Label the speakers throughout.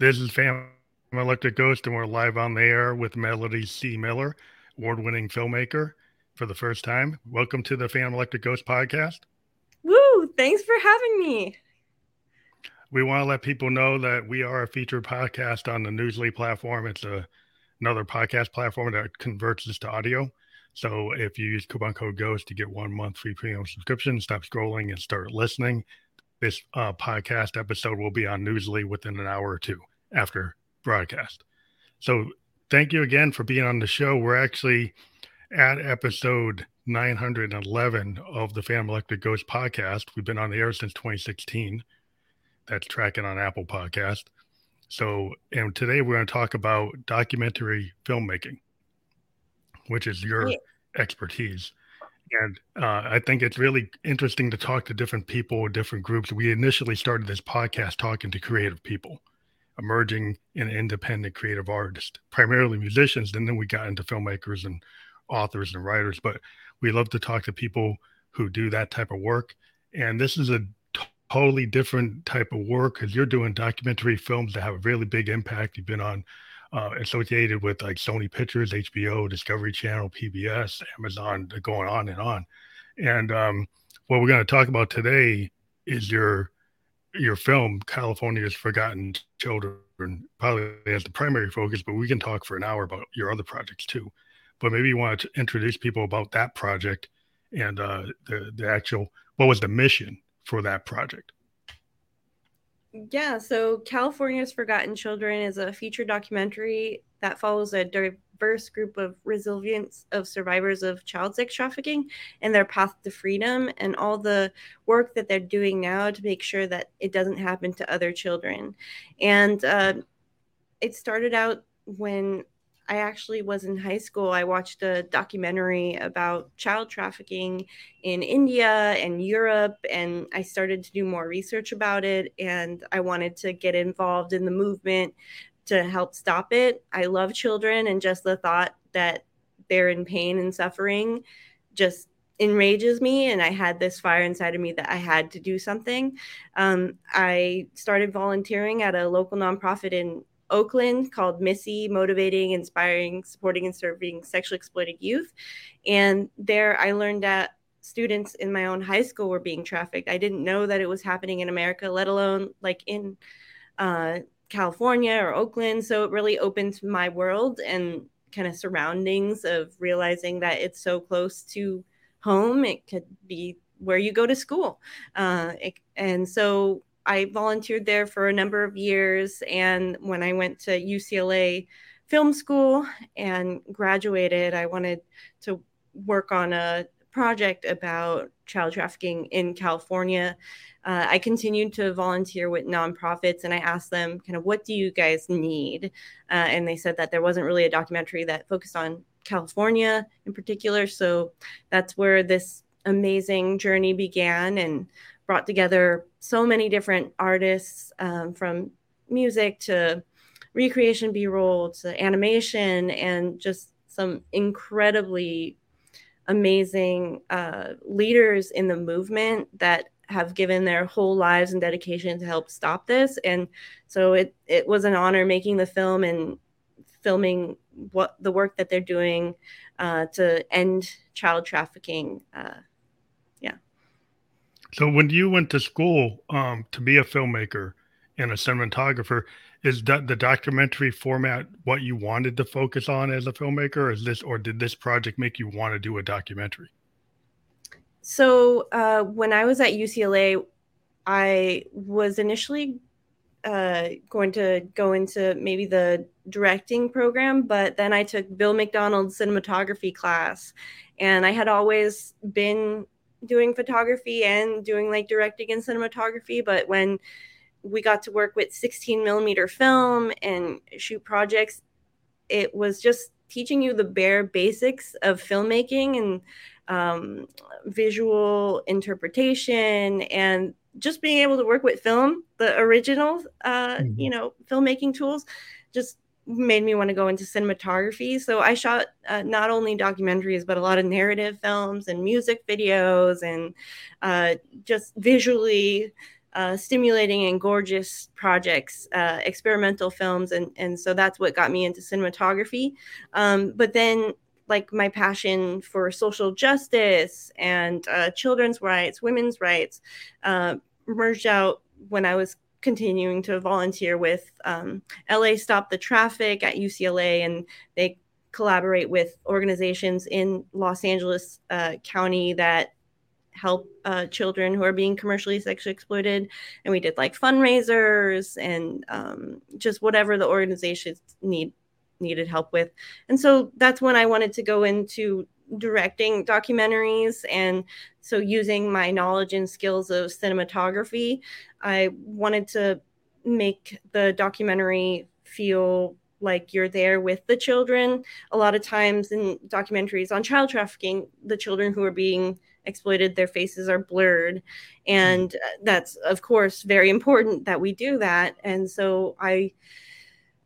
Speaker 1: This is Phantom Electric Ghost, and we're live on the air with Melody C. Miller, award winning filmmaker, for the first time. Welcome to the Phantom Electric Ghost podcast.
Speaker 2: Woo! Thanks for having me.
Speaker 1: We want to let people know that we are a featured podcast on the Newsly platform. It's a, another podcast platform that converts this to audio. So if you use coupon code GHOST to get one month free premium subscription, stop scrolling and start listening. This uh, podcast episode will be on Newsly within an hour or two after broadcast. So thank you again for being on the show. We're actually at episode 911 of the Phantom Electric Ghost podcast. We've been on the air since 2016. That's tracking on Apple Podcast. So, and today we're going to talk about documentary filmmaking, which is your expertise. And uh, I think it's really interesting to talk to different people, different groups. We initially started this podcast talking to creative people emerging and independent creative artists, primarily musicians. And then we got into filmmakers and authors and writers. But we love to talk to people who do that type of work. And this is a totally different type of work because you're doing documentary films that have a really big impact. You've been on uh, associated with like Sony Pictures, HBO, Discovery Channel, PBS, Amazon, going on and on. And um, what we're going to talk about today is your your film california's forgotten children probably as the primary focus but we can talk for an hour about your other projects too. But maybe you want to introduce people about that project and uh, the, the actual what was the mission for that project?
Speaker 2: Yeah so california's forgotten children is a feature documentary that follows a diverse group of resilience of survivors of child sex trafficking and their path to freedom and all the work that they're doing now to make sure that it doesn't happen to other children. And uh, it started out when I actually was in high school. I watched a documentary about child trafficking in India and Europe, and I started to do more research about it. And I wanted to get involved in the movement to help stop it. I love children, and just the thought that they're in pain and suffering just enrages me. And I had this fire inside of me that I had to do something. Um, I started volunteering at a local nonprofit in Oakland called MISSSEY, motivating, inspiring, supporting, and serving sexually exploited youth. And there I learned that students in my own high school were being trafficked. I didn't know that it was happening in America, let alone like in uh, California or Oakland. So it really opened my world and kind of surroundings of realizing that it's so close to home. It could be where you go to school. Uh, it, and so I volunteered there for a number of years. And when I went to UCLA film school and graduated, I wanted to work on a project about child trafficking in California uh, I continued to volunteer with nonprofits and I asked them, kind of, what do you guys need? Uh, and they said that there wasn't really a documentary that focused on California in particular. So that's where this amazing journey began and brought together so many different artists um, from music to recreation b-roll to animation and just some incredibly amazing uh, leaders in the movement that have given their whole lives and dedication to help stop this. And so it it was an honor making the film and filming what the work that they're doing uh, to end child trafficking. Uh, yeah.
Speaker 1: So when you went to school um, to be a filmmaker and a cinematographer, is that the documentary format what you wanted to focus on as a filmmaker? Or is this, or did this project make you want to do a documentary?
Speaker 2: So uh, when I was at UCLA, I was initially uh, going to go into maybe the directing program, but then I took Bill McDonald's cinematography class, and I had always been doing photography and doing like directing and cinematography. But when we got to work with 16 millimeter film and shoot projects, it was just teaching you the bare basics of filmmaking and um, visual interpretation and just being able to work with film, the original, uh, mm-hmm. you know, filmmaking tools, just made me want to go into cinematography. So I shot uh, not only documentaries, but a lot of narrative films and music videos and uh, just visually uh, stimulating and gorgeous projects, uh, experimental films, and and so that's what got me into cinematography. Um, but then, like my passion for social justice and uh, children's rights, women's rights, uh, merged out when I was continuing to volunteer with um, LA Stop the Traffic at UCLA, and they collaborate with organizations in Los Angeles uh, County that help uh, children who are being commercially sexually exploited. And we did like fundraisers and um, just whatever the organizations need needed help with. And so that's when I wanted to go into directing documentaries. And so using my knowledge and skills of cinematography, I wanted to make the documentary feel like you're there with the children. A lot of times in documentaries on child trafficking, the children who are being exploited, their faces are blurred. And that's, of course, very important that we do that. And so I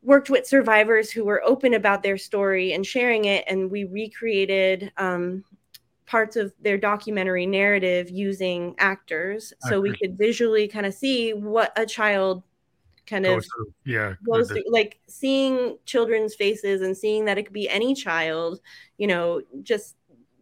Speaker 2: worked with survivors who were open about their story and sharing it. And we recreated um, parts of their documentary narrative using actors. So we could visually kind of see what a child kind of
Speaker 1: through, yeah
Speaker 2: goes through, like seeing children's faces and seeing that it could be any child you know just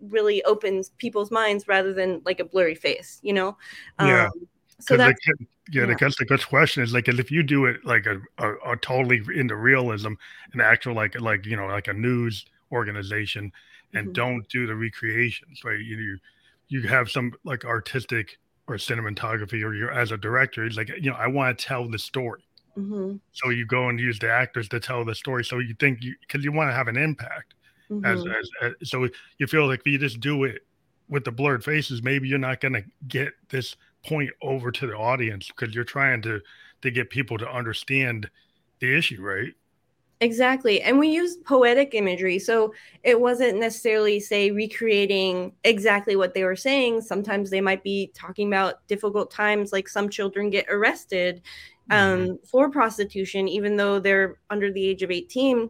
Speaker 2: really opens people's minds rather than like a blurry face you know
Speaker 1: yeah um, so that's the, yeah, yeah, guess the good question is like if you do it like a, a, a, totally into realism an actual like like you know like a news organization and mm-hmm. don't do the recreations right you you have some like artistic or cinematography or you're as a director it's like you know i want to tell the story Mm-hmm. So you go and use the actors to tell the story. So you think you because you want to have an impact. Mm-hmm. As, as, as, so you feel like if you just do it with the blurred faces, maybe you're not going to get this point over to the audience because you're trying to to get people to understand the issue, right?
Speaker 2: Exactly. And we used poetic imagery. So it wasn't necessarily, say, recreating exactly what they were saying. Sometimes they might be talking about difficult times, like some children get arrested um, mm-hmm. for prostitution, even though they're under the age of 18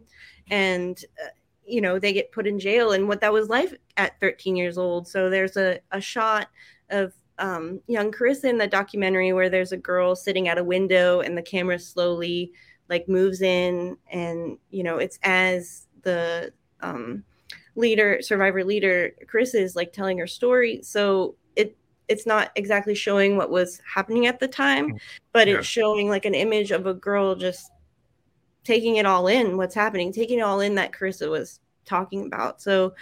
Speaker 2: and, uh, you know, they get put in jail and what that was like at 13 years old. So there's a, a shot of um, young Chris in the documentary where there's a girl sitting at a window and the camera slowly like moves in and, you know, it's as the um, leader, survivor leader, Chris is like telling her story. So it it's not exactly showing what was happening at the time, mm. but yeah. it's showing like an image of a girl just taking it all in, what's happening, taking it all in that Carissa was talking about. So,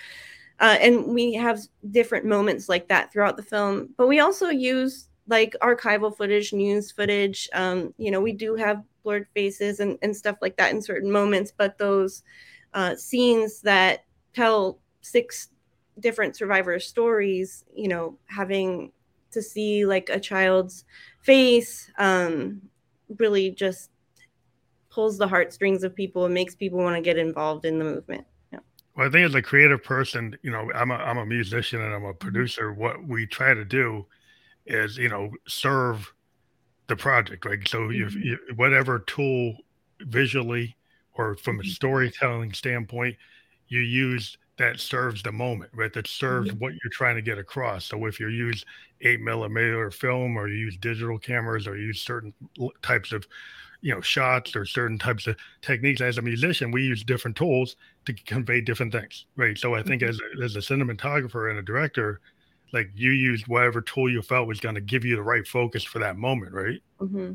Speaker 2: uh, and we have different moments like that throughout the film, but we also use like archival footage, news footage. Um, you know, we do have blurred faces and, and stuff like that in certain moments, but those uh, scenes that tell six different survivor stories, you know, having to see like a child's face um, really just pulls the heartstrings of people and makes people want to get involved in the movement. Yeah.
Speaker 1: Well, I think as a creative person, you know, I'm a, I'm a musician and I'm a mm-hmm. producer. What we try to do is, you know, serve the project. right? so mm-hmm. you, whatever tool visually or from a mm-hmm. storytelling standpoint you use that serves the moment, right? That serves mm-hmm. what you're trying to get across. So if you use eight millimeter film or you use digital cameras or you use certain types of, you know, shots or certain types of techniques, as a musician, we use different tools to convey different things, right? So I think mm-hmm. as, as a cinematographer and a director, like you used whatever tool you felt was going to give you the right focus for that moment, right?
Speaker 2: Mm-hmm.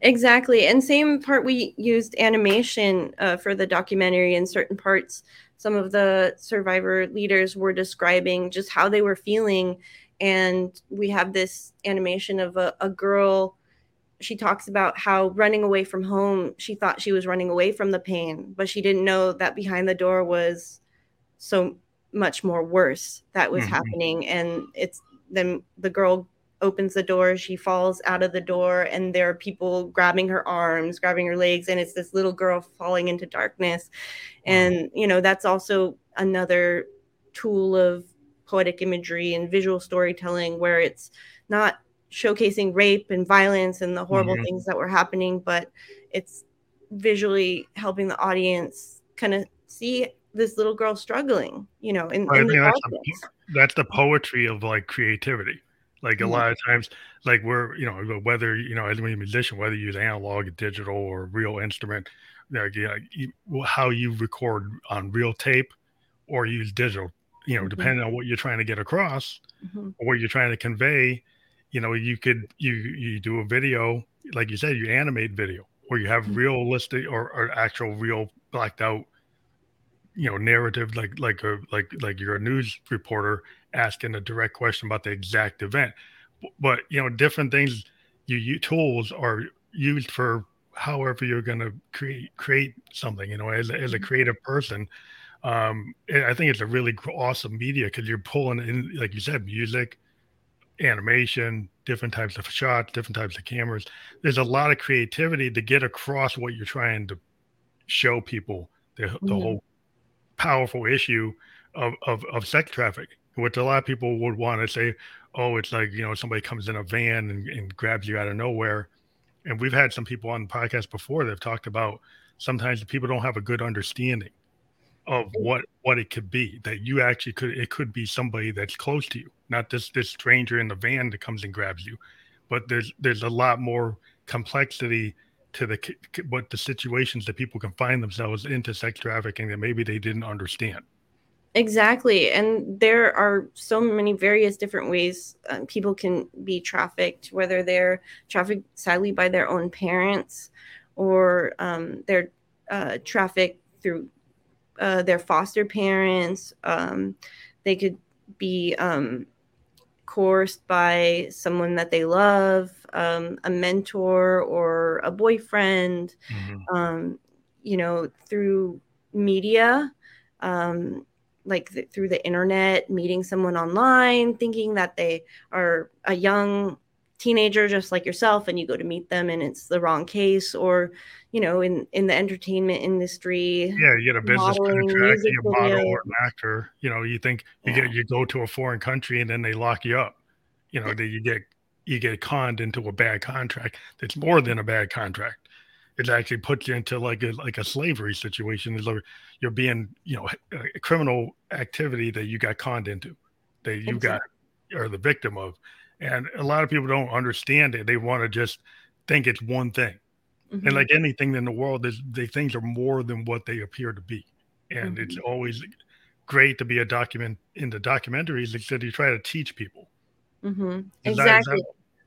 Speaker 2: Exactly. And same part, we used animation uh, for the documentary in certain parts some of the survivor leaders were describing just how they were feeling and we have this animation of a, a girl she talks about how running away from home she thought she was running away from the pain but she didn't know that behind the door was so much more worse that was mm-hmm. happening. And it's then the girl opens the door she falls out of the door and there are people grabbing her arms grabbing her legs and it's this little girl falling into darkness. And you know that's also another tool of poetic imagery and visual storytelling where it's not showcasing rape and violence and the horrible mm-hmm. things that were happening but it's visually helping the audience kind of see this little girl struggling you know in, in
Speaker 1: that's, the, that's the poetry of like creativity Like a lot of times, like we're, you know, whether, you know, as a musician, whether you use analog, digital, or real instrument, like, you know, how you record on real tape or use digital, you know, mm-hmm. depending on what you're trying to get across mm-hmm. or what you're trying to convey, you know, you could, you, you do a video, like you said, you animate video or you have mm-hmm. realistic or, or actual real blacked out you know narrative like like a like like you're a news reporter asking a direct question about the exact event but you know different things you, you tools are used for however you're going to create create something you know as, as a mm-hmm. creative person um i think it's a really awesome media because you're pulling in like you said music animation different types of shots different types of cameras there's a lot of creativity to get across what you're trying to show people the, the mm-hmm. whole powerful issue of, of, of sex traffic, which a lot of people would want to say, oh, it's like, you know, somebody comes in a van and, and grabs you out of nowhere. And we've had some people on the podcast before that have talked about sometimes people don't have a good understanding of what what it could be that you actually could it could be somebody that's close to you not this this stranger in the van that comes and grabs you but there's there's a lot more complexity to the what the situations that people can find themselves into sex trafficking that maybe they didn't understand.
Speaker 2: Exactly. And there are so many various different ways um, people can be trafficked whether they're trafficked sadly by their own parents or um, they're uh, trafficked through uh, their foster parents. Um, they could be um, coerced by someone that they love, um, a mentor or a boyfriend, mm-hmm. um, you know, through media, um, like th- through the internet, meeting someone online, thinking that they are a young teenager just like yourself and you go to meet them and it's the wrong case or you know in in the entertainment industry
Speaker 1: yeah you get a business contract you a model or an actor you know you think you yeah. get you go to a foreign country and then they lock you up you know that you get you get conned into a bad contract that's more than a bad contract it actually puts you into like a like a slavery situation is you're being you know a criminal activity that you got conned into that you exactly. got are the victim of and a lot of people don't understand it. They want to just think it's one thing. Mm-hmm. And like anything in the world, they things are more than what they appear to be. And mm-hmm. it's always great to be a document in the documentaries that you try to teach people.
Speaker 2: Mm-hmm. Is exactly. That, is,
Speaker 1: that,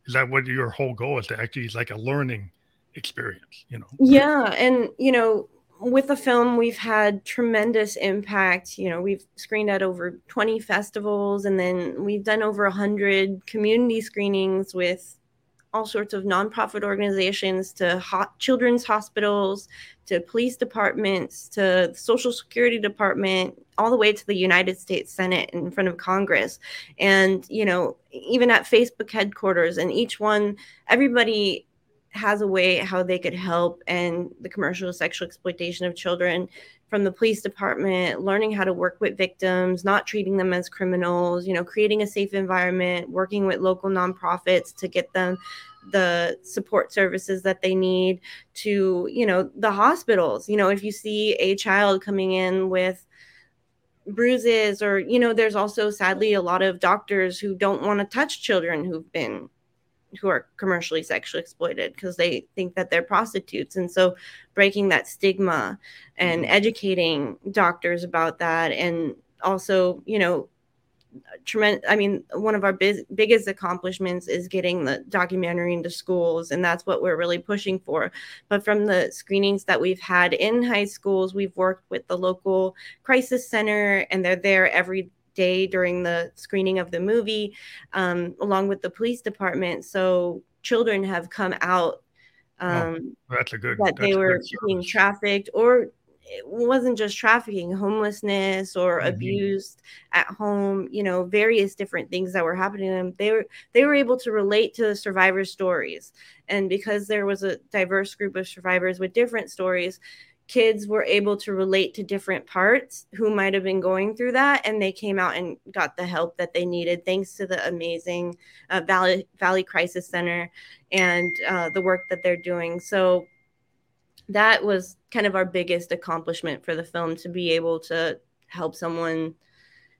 Speaker 1: is that what your whole goal is to actually is like a learning experience, you know?
Speaker 2: Yeah. And, you know, with the film, we've had tremendous impact. You know, we've screened at over 20 festivals, and then we've done over 100 community screenings with all sorts of nonprofit organizations to hot children's hospitals to police departments to the social security department all the way to the united states senate in front of congress and you know even at facebook headquarters and each one everybody has a way how they could help and the commercial sexual exploitation of children from the police department learning how to work with victims not treating them as criminals you know creating a safe environment working with local nonprofits to get them the support services that they need to you know the hospitals. You know if you see a child coming in with bruises or you know there's also sadly a lot of doctors who don't want to touch children who've been who are commercially sexually exploited because they think that they're prostitutes and so breaking that stigma and mm-hmm. educating doctors about that and also you know tremendous i mean one of our biz- biggest accomplishments is getting the documentary into schools and that's what we're really pushing for but from the screenings that we've had in high schools we've worked with the local crisis center and they're there every day during the screening of the movie, um, along with the police department. So children have come out
Speaker 1: oh, um, oh, that's a good
Speaker 2: that they were being trafficked or it wasn't just trafficking homelessness or mm-hmm. abused at home you know various different things that were happening to them they were they were able to relate to the survivors stories and because there was a diverse group of survivors with different stories kids were able to relate to different parts who might have been going through that and they came out and got the help that they needed thanks to the amazing uh, valley valley crisis center and uh, the work that they're doing so that was kind of our biggest accomplishment for the film to be able to help someone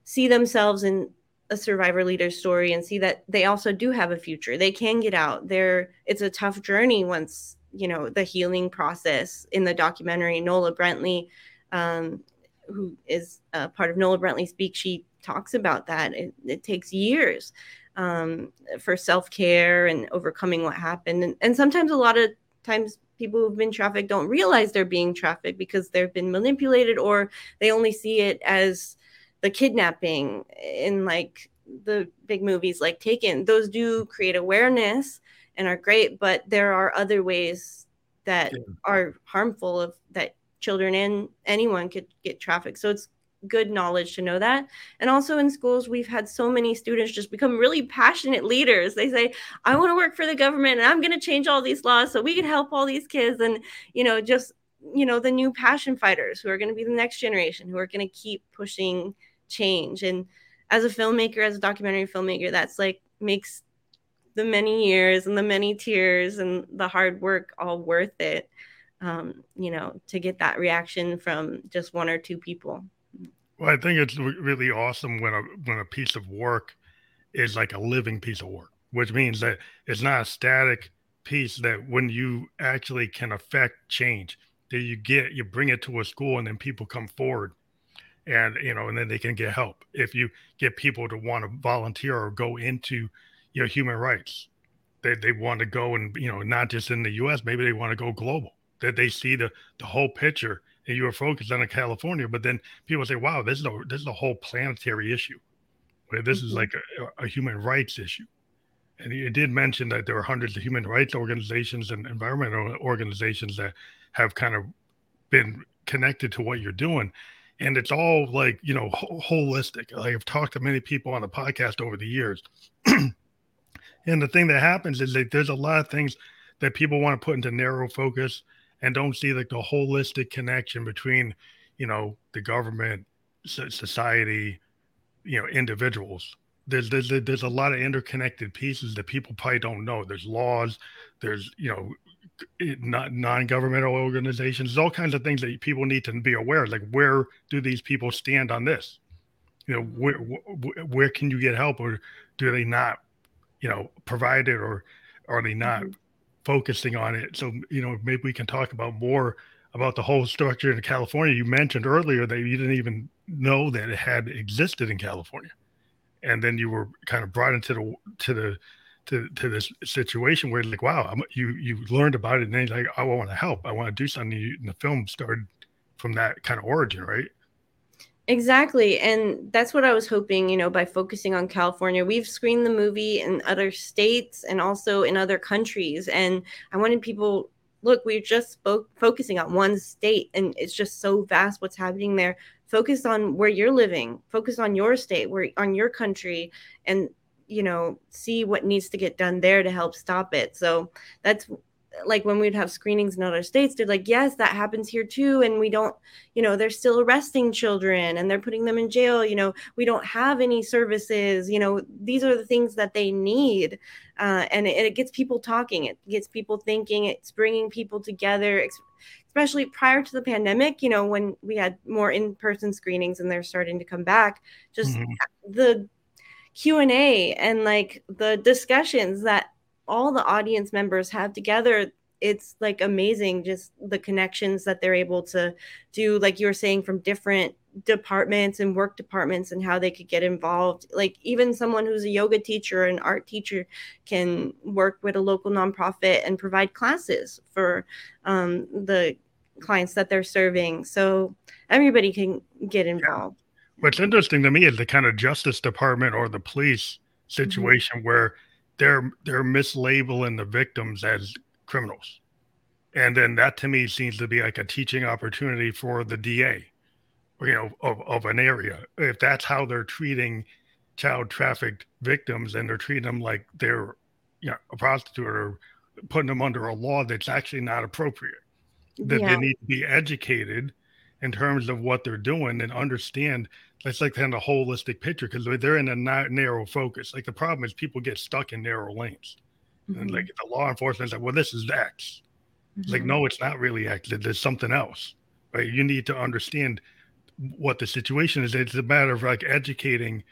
Speaker 2: see themselves in a survivor leader story and see that they also do have a future. They can get out. There it's a tough journey once, you know, the healing process in the documentary Nola Brantley um, who is a part of Nola Brantley Speak, she talks about that. It, it takes years um, for self care and overcoming what happened. And, and sometimes, a lot of times, people who've been trafficked don't realize they're being trafficked because they've been manipulated or they only see it as the kidnapping in like the big movies like Taken. Those do create awareness and are great, but there are other ways that yeah. are harmful of that children and anyone could get trafficked. So it's good knowledge to know that. And also in schools, we've had so many students just become really passionate leaders. They say, I want to work for the government and I'm going to change all these laws so we can help all these kids. And, you know, just, you know, the new passion fighters who are going to be the next generation who are going to keep pushing change. And as a filmmaker, as a documentary filmmaker, that's like makes the many years and the many tears and the hard work all worth it. Um, you know, to get that reaction from just one or two people.
Speaker 1: Well, I think it's really awesome when a when a piece of work is like a living piece of work, which means that it's not a static piece that when you actually can affect change, that you get you bring it to a school and then people come forward and you know and then they can get help if you get people to want to volunteer or go into you know human rights they, they want to go and you know not just in the us maybe they want to go global that they see the the whole picture and you were focused on California, but then people say, "Wow, this is a this is a whole planetary issue. Where this mm-hmm. is like a, a, human rights issue." And he did mention that there are hundreds of human rights organizations and environmental organizations that have kind of been connected to what you're doing, and it's all like you know ho- holistic. Like I've talked to many people on the podcast over the years, and the thing that happens is that there's a lot of things that people want to put into narrow focus and don't see like the holistic connection between you know the government society you know individuals. There's there's there's a lot of interconnected pieces that people probably don't know. There's laws there's you know eh, not non-governmental organizations. There's all kinds of things that people need to be aware of like where do these people stand on this? You know where where can you get help or do they not you know provided or are they not mm-hmm focusing on it. So, you know, maybe we can talk about more about the whole structure in California. You mentioned earlier that you didn't even know that it had existed in California. And then you were kind of brought into the to the to, to this situation where like, wow, I'm, you you learned about it, and then like, I want to help, I want to do something. And the film started from that kind of origin, right?
Speaker 2: Exactly. And that's what I was hoping, you know, by focusing on California. We've screened the movie in other states and also in other countries. And I wanted people look, we're just focusing on one state and it's just so vast what's happening there. Focus on where you're living, focus on your state, where on your country, and you know, see what needs to get done there to help stop it. So that's like when we'd have screenings in other states, they're like, yes, that happens here too. And we don't, you know, they're still arresting children and they're putting them in jail. You know, we don't have any services. You know, these are the things that they need. Uh, and it, it, gets people talking, it gets people thinking, it's bringing people together, especially prior to the pandemic, you know, when we had more in person screenings and they're starting to come back. Just mm-hmm. the Q&A and like the discussions that all the audience members have together it's like amazing just the connections that they're able to do like you were saying from different departments and work departments and how they could get involved like even someone who's a yoga teacher or an art teacher can work with a local nonprofit and provide classes for um, the clients that they're serving so everybody can get involved
Speaker 1: what's interesting to me is the kind of justice department or the police mm-hmm. situation mm-hmm. where they're they're mislabeling the victims as criminals and then that to me seems to be like a teaching opportunity for the da you know of, of an area if that's how they're treating child trafficked victims and they're treating them like they're you know a prostitute or putting them under a law that's actually not appropriate that yeah. they need to be educated in terms of what they're doing and understand it's like kind of a holistic picture because they're in a narrow focus. Like the problem is people get stuck in narrow lanes, mm-hmm. and like the law enforcement is like, well, this is X. Mm-hmm. Like, no, it's not really X. There's something else, right? You need to understand what the situation is. It's a matter of like educating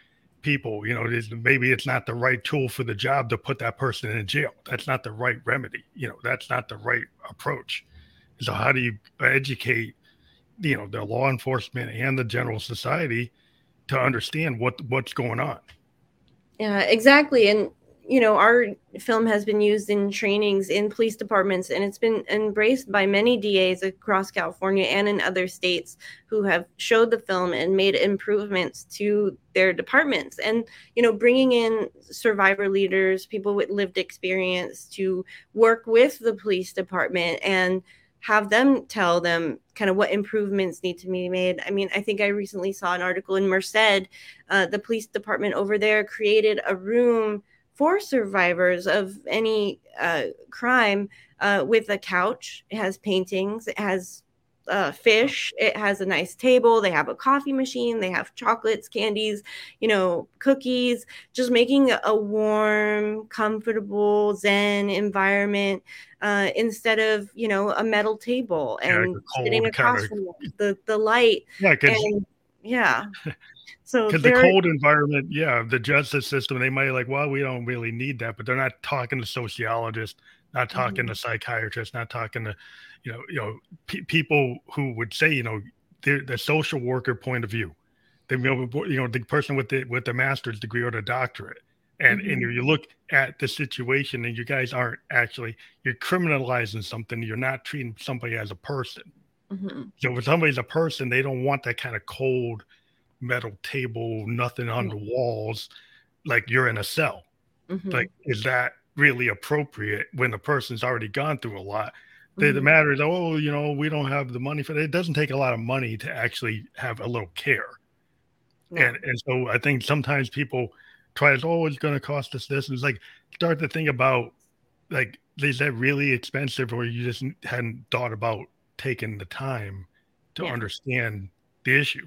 Speaker 1: people. You know, it is, maybe it's not the right tool for the job to put that person in jail. That's not the right remedy. You know, that's not the right approach. So how do you educate, you know, the law enforcement and the general society to understand what what's going on?
Speaker 2: Yeah, exactly. And you know, our film has been used in trainings in police departments and it's been embraced by many DAs across California and in other states who have showed the film and made improvements to their departments. And, you know, bringing in survivor leaders, people with lived experience to work with the police department and have them tell them kind of what improvements need to be made. I mean, I think I recently saw an article in Merced, uh, the police department over there created a room for survivors of any uh, crime uh, with a couch. It has paintings. It has uh, fish. It has a nice table. They have a coffee machine. They have chocolates, candies, you know, cookies. Just making a warm, comfortable Zen environment uh, instead of you know a metal table and yeah, sitting across from the the light.
Speaker 1: Yeah,
Speaker 2: and, yeah. So
Speaker 1: because the cold environment, yeah, the justice system, they might like, well, we don't really need that, but they're not talking to sociologists, not talking mm-hmm. to psychiatrists, not talking to, you know, you know, people who would say, you know, the social worker point of view, the you know the person with the with the master's degree or the doctorate, and mm-hmm. and you look at the situation, and you guys aren't actually you're criminalizing something. You're not treating somebody as a person. Mm-hmm. So if somebody's a person, they don't want that kind of cold metal table, nothing on the walls, like you're in a cell. Mm-hmm. Like, is that really appropriate when the person's already gone through a lot? The, mm-hmm. the matter is, oh, you know, we don't have the money for that. It doesn't take a lot of money to actually have a little care. Yeah. And and so I think sometimes people try to, oh, it's going to cost us this. And it's like, start to think about, like, is that really expensive or you just hadn't thought about taking the time to yeah. understand the issue?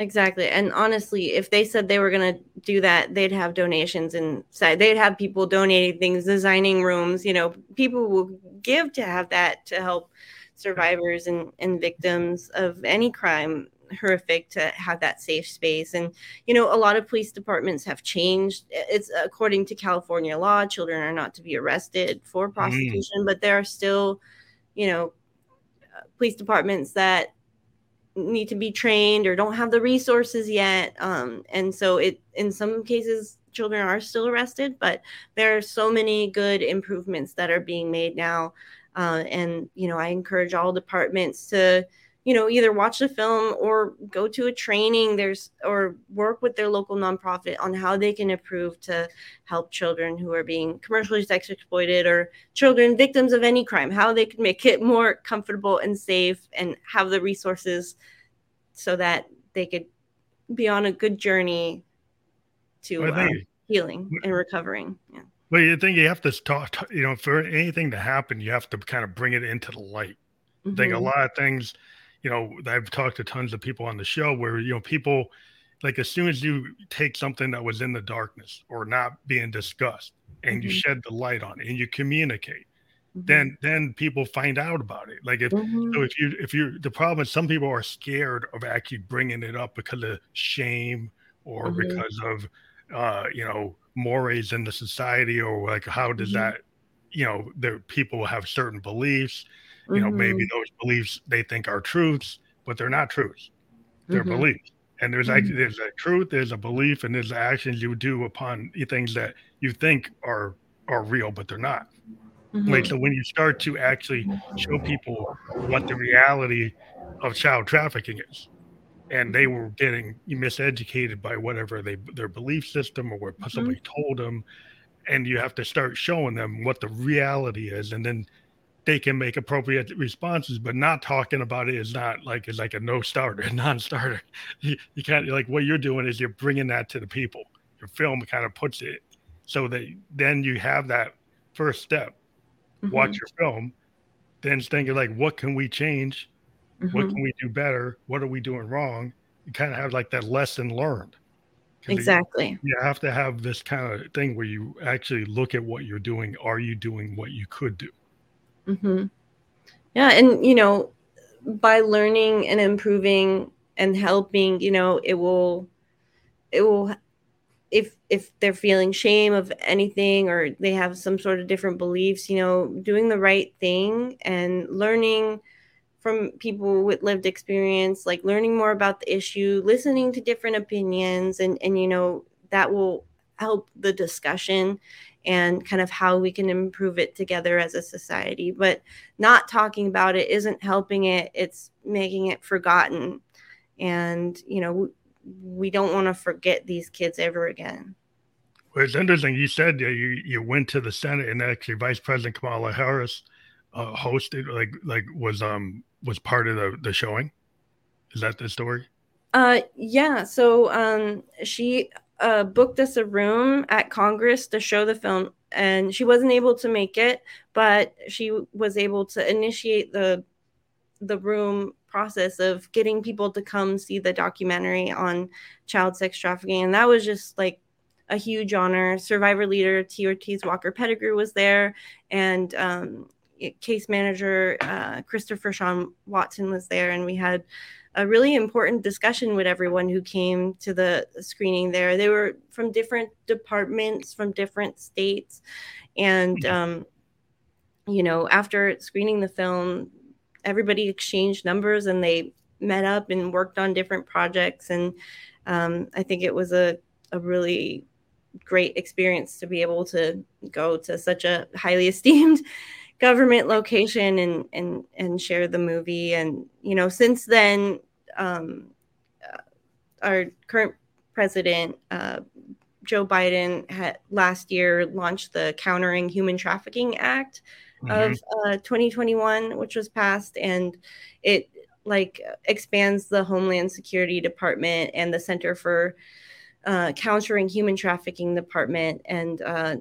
Speaker 2: Exactly. And honestly, if they said they were going to do that, they'd have donations inside. They'd have people donating things, designing rooms. You know, people will give to have that to help survivors and, and victims of any crime horrific to have that safe space. And, you know, a lot of police departments have changed. It's according to California law, children are not to be arrested for mm. prostitution, mm. but there are still, you know, police departments that need to be trained or don't have the resources yet um, and so it in some cases children are still arrested but there are so many good improvements that are being made now uh, and you know i encourage all departments to you know either watch the film or go to a training there's or work with their local nonprofit on how they can improve to help children who are being commercially sex exploited or children victims of any crime how they can make it more comfortable and safe and have the resources so that they could be on a good journey to uh, healing and recovering yeah
Speaker 1: well you think you have to talk you know for anything to happen you have to kind of bring it into the light mm-hmm. i think a mm-hmm. lot of things you know, I've talked to tons of people on the show where, you know, people like as soon as you take something that was in the darkness or not being discussed and mm-hmm. you shed the light on it and you communicate, mm-hmm. then then people find out about it. Like if mm-hmm. so if you if you the problem is some people are scared of actually bringing it up because of shame or mm-hmm. because of uh you know mores in the society or like how does mm-hmm. that you know the people have certain beliefs you know, mm-hmm. maybe those beliefs they think are truths, but they're not truths. They're mm-hmm. beliefs. And there's actually mm-hmm. there's a truth, there's a belief, and there's actions you do upon things that you think are are real, but they're not. Mm-hmm. Like so when you start to actually show people what the reality of child trafficking is, and they were getting miseducated by whatever they their belief system or what mm-hmm. somebody told them, and you have to start showing them what the reality is, and then they can make appropriate responses, but not talking about it is not like is like a no starter, non-starter. You, you can't like what you're doing is you're bringing that to the people. Your film kind of puts it so that then you have that first step. Mm-hmm. Watch your film, then thinking like, what can we change? Mm-hmm. What can we do better? What are we doing wrong? You kind of have like that lesson learned.
Speaker 2: Exactly.
Speaker 1: You, you have to have this kind of thing where you actually look at what you're doing. Are you doing what you could do?
Speaker 2: Mm-hmm. Yeah, and you know, by learning and improving and helping, you know, it will it will if if they're feeling shame of anything or they have some sort of different beliefs you know doing the right thing and learning from people with lived experience like learning more about the issue listening to different opinions and and you know that will help the discussion and kind of how we can improve it together as a society but not talking about it isn't helping it it's making it forgotten and you know we don't want to forget these kids ever again.
Speaker 1: Well, it's interesting. You said you you went to the Senate and actually Vice President Kamala Harris uh, hosted like like was um was part of the the showing. Is that the story?
Speaker 2: Uh yeah. So um she uh booked us a room at Congress to show the film and she wasn't able to make it, but she was able to initiate the the room process of getting people to come see the documentary on child sex trafficking. And that was just like a huge honor. Survivor leader T. Ortiz Walker Pettigrew was there, and um, case manager uh, Christopher Sean Watson was there. And we had a really important discussion with everyone who came to the screening there. They were from different departments, from different states. And, um, you know, after screening the film, everybody exchanged numbers and they met up and worked on different projects. And um, I think it was a, a really great experience to be able to go to such a highly esteemed government location and and and share the movie. And you know since then um, uh, our current president uh, Joe Biden had last year launched the Countering Human Trafficking Act, mm-hmm. of uh, 2021, which was passed, and it like expands the Homeland Security Department and the Center for uh, Countering Human Trafficking Department, and uh,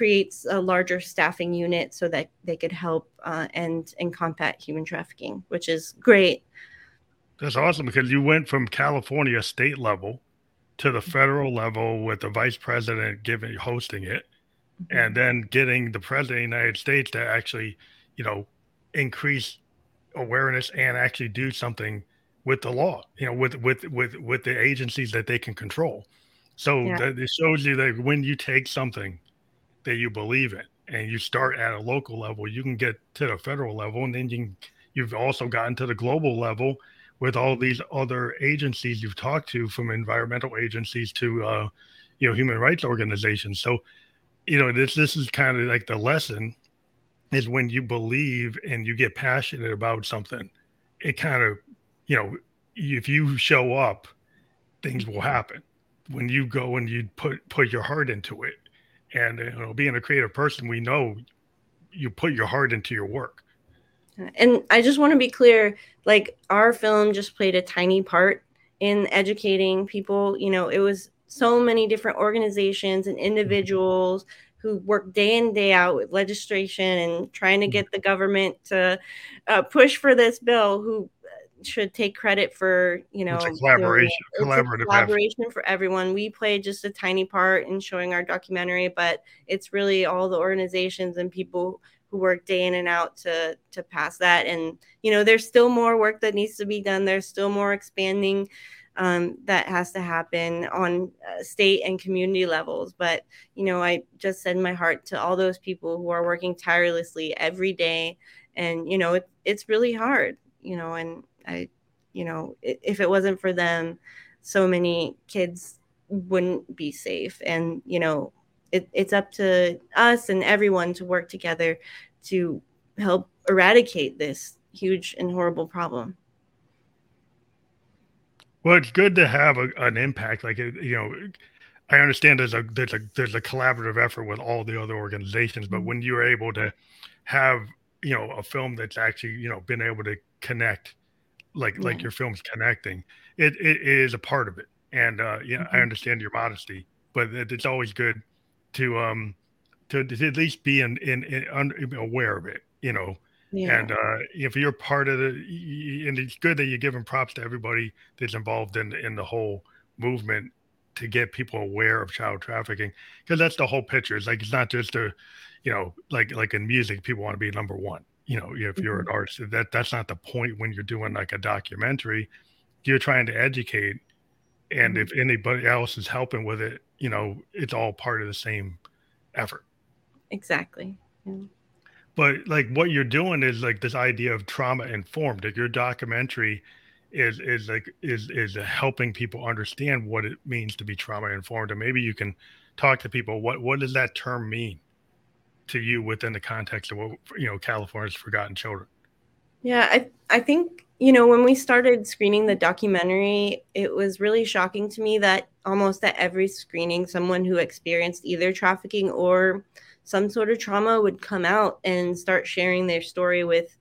Speaker 2: creates a larger staffing unit so that they could help uh, and and combat human trafficking, which is great.
Speaker 1: That's awesome because you went from California state level to the federal level with the vice president giving hosting it mm-hmm. and then getting the president of the United States to actually, you know, increase awareness and actually do something with the law, you know, with with with with the agencies that they can control. So yeah. that it shows you that when you take something that you believe in and you start at a local level, you can get to the federal level, and then you can, you've also gotten to the global level with all these other agencies you've talked to, from environmental agencies to uh, you know human rights organizations. So you know this this is kind of like the lesson is when you believe and you get passionate about something it kind of you know if you show up things will happen when you go and you put put your heart into it and you know being a creative person we know you put your heart into your work.
Speaker 2: And i just want to be clear like our film just played a tiny part in educating people. You know it was so many different organizations and individuals who work day in day out with legislation and trying to get the government to uh, push for this bill who should take credit for you know
Speaker 1: it's collaboration
Speaker 2: collaborative collaboration for everyone. We played just a tiny part in showing our documentary but it's really all the organizations and people who work day in and out to to pass that. And you know there's still more work that needs to be done. There's still more expanding um, that has to happen on uh, state and community levels. But, you know, I just send my heart to all those people who are working tirelessly every day. And, you know, it, it's really hard, you know, and I, you know, if it wasn't for them, so many kids wouldn't be safe. And, you know, it, it's up to us and everyone to work together to help eradicate this huge and horrible problem.
Speaker 1: Well, it's good to have a, an impact. Like you know, I understand there's a there's a there's a collaborative effort with all the other organizations, but mm-hmm. when you're able to have you know a film that's actually you know been able to connect, like yeah. like your film's connecting, it, it is a part of it. And uh, yeah, mm-hmm. I understand your modesty, but it, it's always good to um to, to at least be in, in, in, aware of it. You know, yeah. And uh, if you're part of the, and it's good that you're giving props to everybody that's involved in in the whole movement to get people aware of child trafficking, because that's the whole picture. It's like it's not just a, you know, like like in music, people want to be number one. You know, if you're mm-hmm. an artist, that that's not the point when you're doing like a documentary. You're trying to educate and mm-hmm. if anybody else is helping with it you know it's all part of the same effort
Speaker 2: exactly yeah.
Speaker 1: but like what you're doing is like this idea of trauma informed like your documentary is is like is is helping people understand what it means to be trauma informed and maybe you can talk to people what what does that term mean to you within the context of what you know california's forgotten children
Speaker 2: yeah i i think you know when we started screening the documentary it was really shocking to me that almost at every screening someone who experienced either trafficking or some sort of trauma would come out and start sharing their story with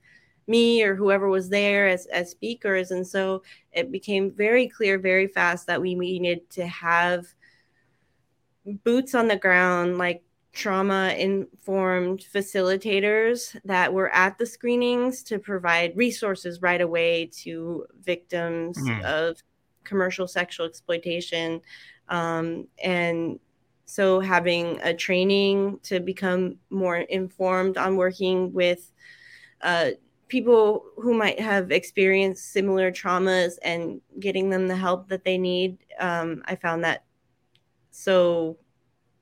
Speaker 2: me or whoever was there as, as speakers. And so it became very clear very fast that we needed to have boots on the ground, like trauma informed facilitators that were at the screenings to provide resources right away to victims mm. of commercial sexual exploitation. Um, and so having a training to become more informed on working with uh, people who might have experienced similar traumas and getting them the help that they need um, i found that so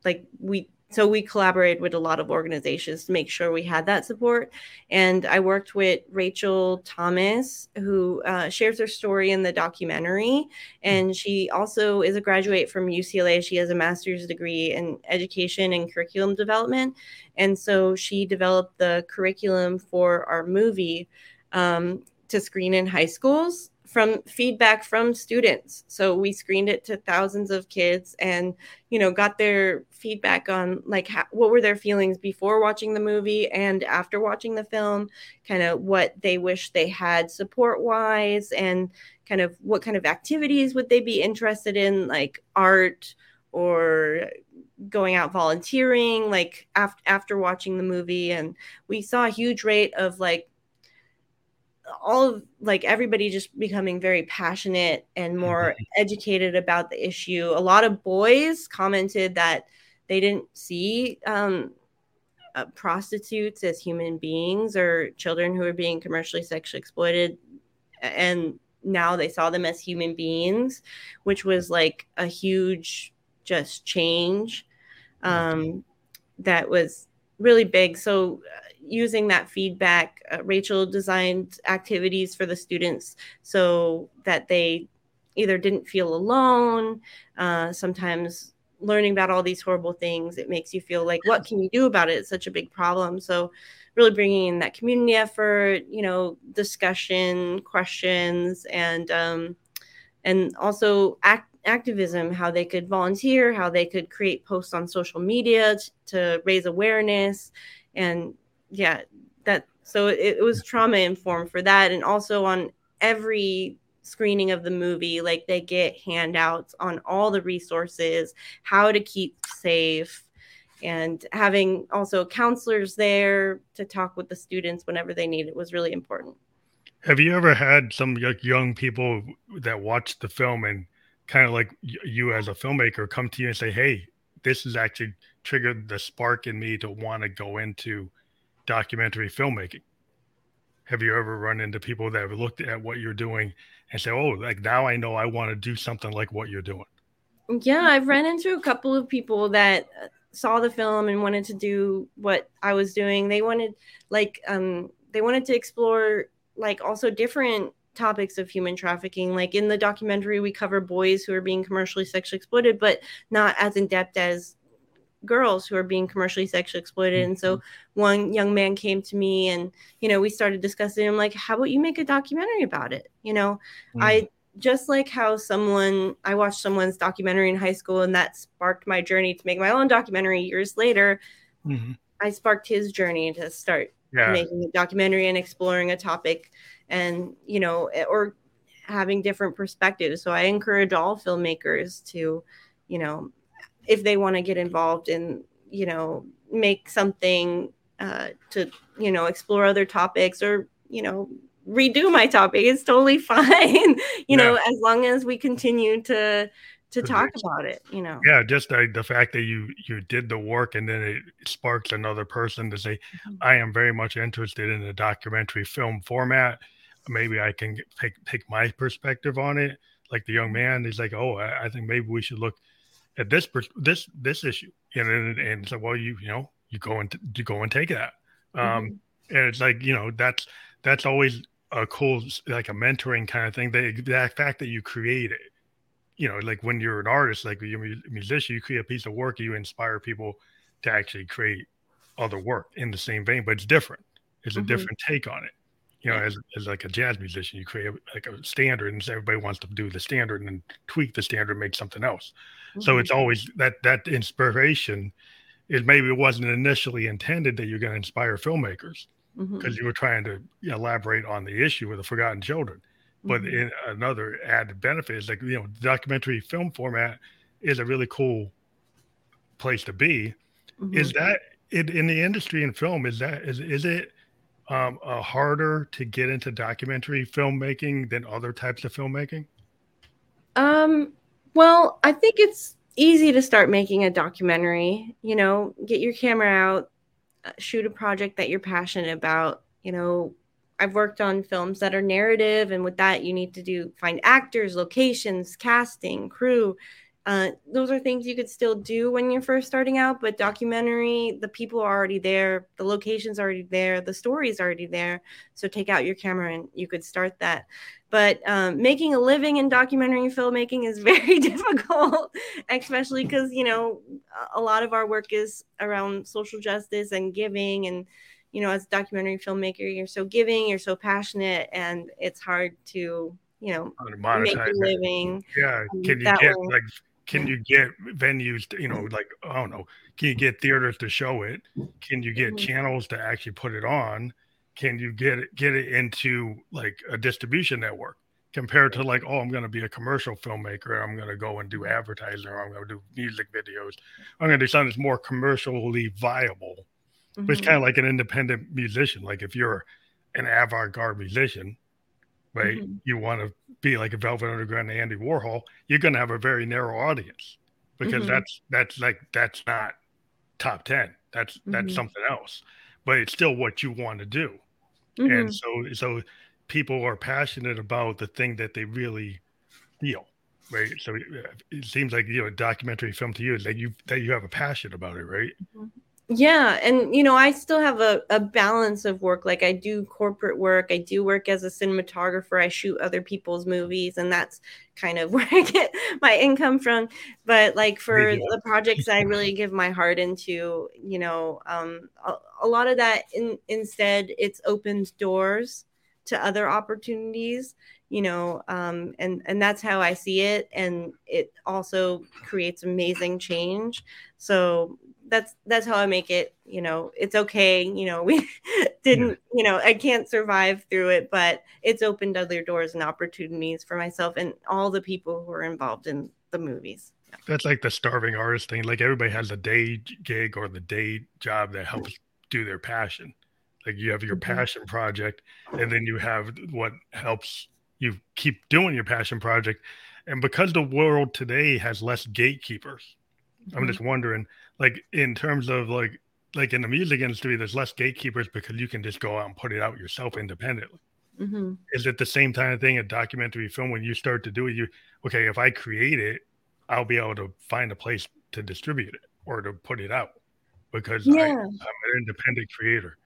Speaker 2: like we so we collaborated with a lot of organizations to make sure we had that support. And i worked with rachel thomas who uh, shares her story in the documentary. And she also is a graduate from ucla she has a master's degree in education and curriculum development. And so she developed the curriculum for our movie um, to screen in high schools from feedback from students. So we screened it to thousands of kids and, you know, got their feedback on like how, what were their feelings before watching the movie and after watching the film, kind of what they wish they had support wise and kind of what kind of activities would they be interested in, like art or going out volunteering like after after watching the movie and we saw a huge rate of like all of like everybody just becoming very passionate and more mm-hmm. educated about the issue. A lot of boys commented that they didn't see um, uh, prostitutes as human beings or children who were being commercially sexually exploited, and now they saw them as human beings, which was like a huge just change um, that was really big. So using that feedback, uh, Rachel designed activities for the students so that they either didn't feel alone. Uh, sometimes learning about all these horrible things, it makes you feel like, what can you do about it? It's such a big problem. So, really bringing in that community effort, you know, discussion, questions, and um, and also act, activism, how they could volunteer, how they could create posts on social media t- to raise awareness, and yeah, that so it, it was trauma informed for that, and also on every screening of the movie like they get handouts on all the resources how to keep safe and having also counselors there to talk with the students whenever they need it was really important.
Speaker 1: Have you ever had some young people that watched the film and kind of like you as a filmmaker come to you and say hey this has actually triggered the spark in me to want to go into documentary filmmaking. Have you ever run into people that have looked at what you're doing and say, "Oh, like now I know I want to do something like what you're doing"?
Speaker 2: Yeah, I've run into a couple of people that uh, saw the film and wanted to do what I was doing. They wanted like um they wanted to explore like also different topics of human trafficking. Like in the documentary, we cover boys who are being commercially sexually exploited, but not as in depth as girls who are being commercially sexually exploited. Mm-hmm. And so mm-hmm. one young man came to me and, you know, we started discussing, I'm like, how about you make a documentary about it? You know, mm-hmm. I just like how someone, I watched someone's documentary in high school and that sparked my journey to make my own documentary years later. Mm-hmm. I sparked his journey to start yeah. making a documentary and exploring a topic and, you know, eh, or having different perspectives. So I encourage all filmmakers to, you know, if they want to get involved in you know make something uh, to you know explore other topics or you know redo my topic it's totally fine you yeah. know as long as we continue to to talk about it you know.
Speaker 1: Yeah just the, the fact that you you did the work and then it sparks another person to say mm-hmm. i am very much interested in the documentary film format. Maybe i can pick pick my perspective on it. Like the young man is like, oh, I, I think maybe we should look at this this this issue, and and, and so well, you you know, you go and you go and take that, um, mm-hmm. and it's like you know that's that's always a cool like a mentoring kind of thing. The exact fact that you create it, you know, like when you're an artist, like you're a musician, you create a piece of work, you inspire people to actually create other work in the same vein, but it's different. It's a mm-hmm. different take on it. You know, as, as like a jazz musician, you create like a standard, and everybody wants to do the standard and then tweak the standard, make something else. Mm-hmm. So it's always that that inspiration is maybe it wasn't initially intended that you're going to inspire filmmakers because mm-hmm. you were trying to elaborate on the issue with the forgotten children. But mm-hmm. in another added benefit is like you know, documentary film format is a really cool place to be. Is mm-hmm. that it in the industry in film? Is that is is it um, uh, harder to get into documentary filmmaking than other types of filmmaking?
Speaker 2: Um, well, I think it's easy to start making a documentary. You know, get your camera out, uh, shoot a project that you're passionate about. You know, I've worked on films that are narrative, and with that, you need to do find actors, locations, casting, crew, uh, those are things you could still do when you're first starting out, but documentary, the people are already there, the location's already there, the story's already there. So take out your camera and you could start that. But um, making a living in documentary filmmaking is very difficult, especially because, you know, a lot of our work is around social justice and giving. And, you know, as a documentary filmmaker, you're so giving, you're so passionate, and it's hard to, you know, make a living.
Speaker 1: Yeah. Can you get way. like can you get venues to, you know like i don't know can you get theaters to show it? Can you get mm-hmm. channels to actually put it on? Can you get it get it into like a distribution network compared to like oh i'm going to be a commercial filmmaker i'm going to go and do advertising or i'm going to do music videos. I'm going to do something that's more commercially viable. Mm-hmm. but it's kind of like an independent musician. Like if you're an avant-garde musician right? Mm-hmm. You want to be like a Velvet Underground and Andy Warhol, you're going to have a very narrow audience because mm-hmm. that's that's like that's not top 10. That's that's mm-hmm. something else. But it's still what you want to do. And mm-hmm. so so people are passionate about the thing that they really feel. Right. So it seems like you know a documentary film to you is that you that you have a passion about it, right?
Speaker 2: Mm-hmm yeah and you know i still have a, a balance of work like i do corporate work i do work as a cinematographer i shoot other people's movies and that's kind of where i get my income from but like for the projects i really give my heart into you know um, a, a lot of that in, instead it's opened doors to other opportunities you know um, and and that's how i see it and it also creates amazing change so that's that's how I make it. You know, it's okay. You know, we didn't. You know, I can't survive through it, but it's opened other doors and opportunities for myself and all the people who are involved in the movies.
Speaker 1: That's like the starving artist thing. Like everybody has a day gig or the day job that helps do their passion. Like you have your mm-hmm. passion project, and then you have what helps you keep doing your passion project. And because the world today has less gatekeepers, I'm mm-hmm. just wondering like in terms of like like in the music industry, there's less gatekeepers because you can just go out and put it out yourself independently. Mm-hmm. Is it the same kind of thing a documentary film when you start to do it? You okay, if I create it, I'll be able to find a place to distribute it or to put it out because yeah. I, I'm an independent creator.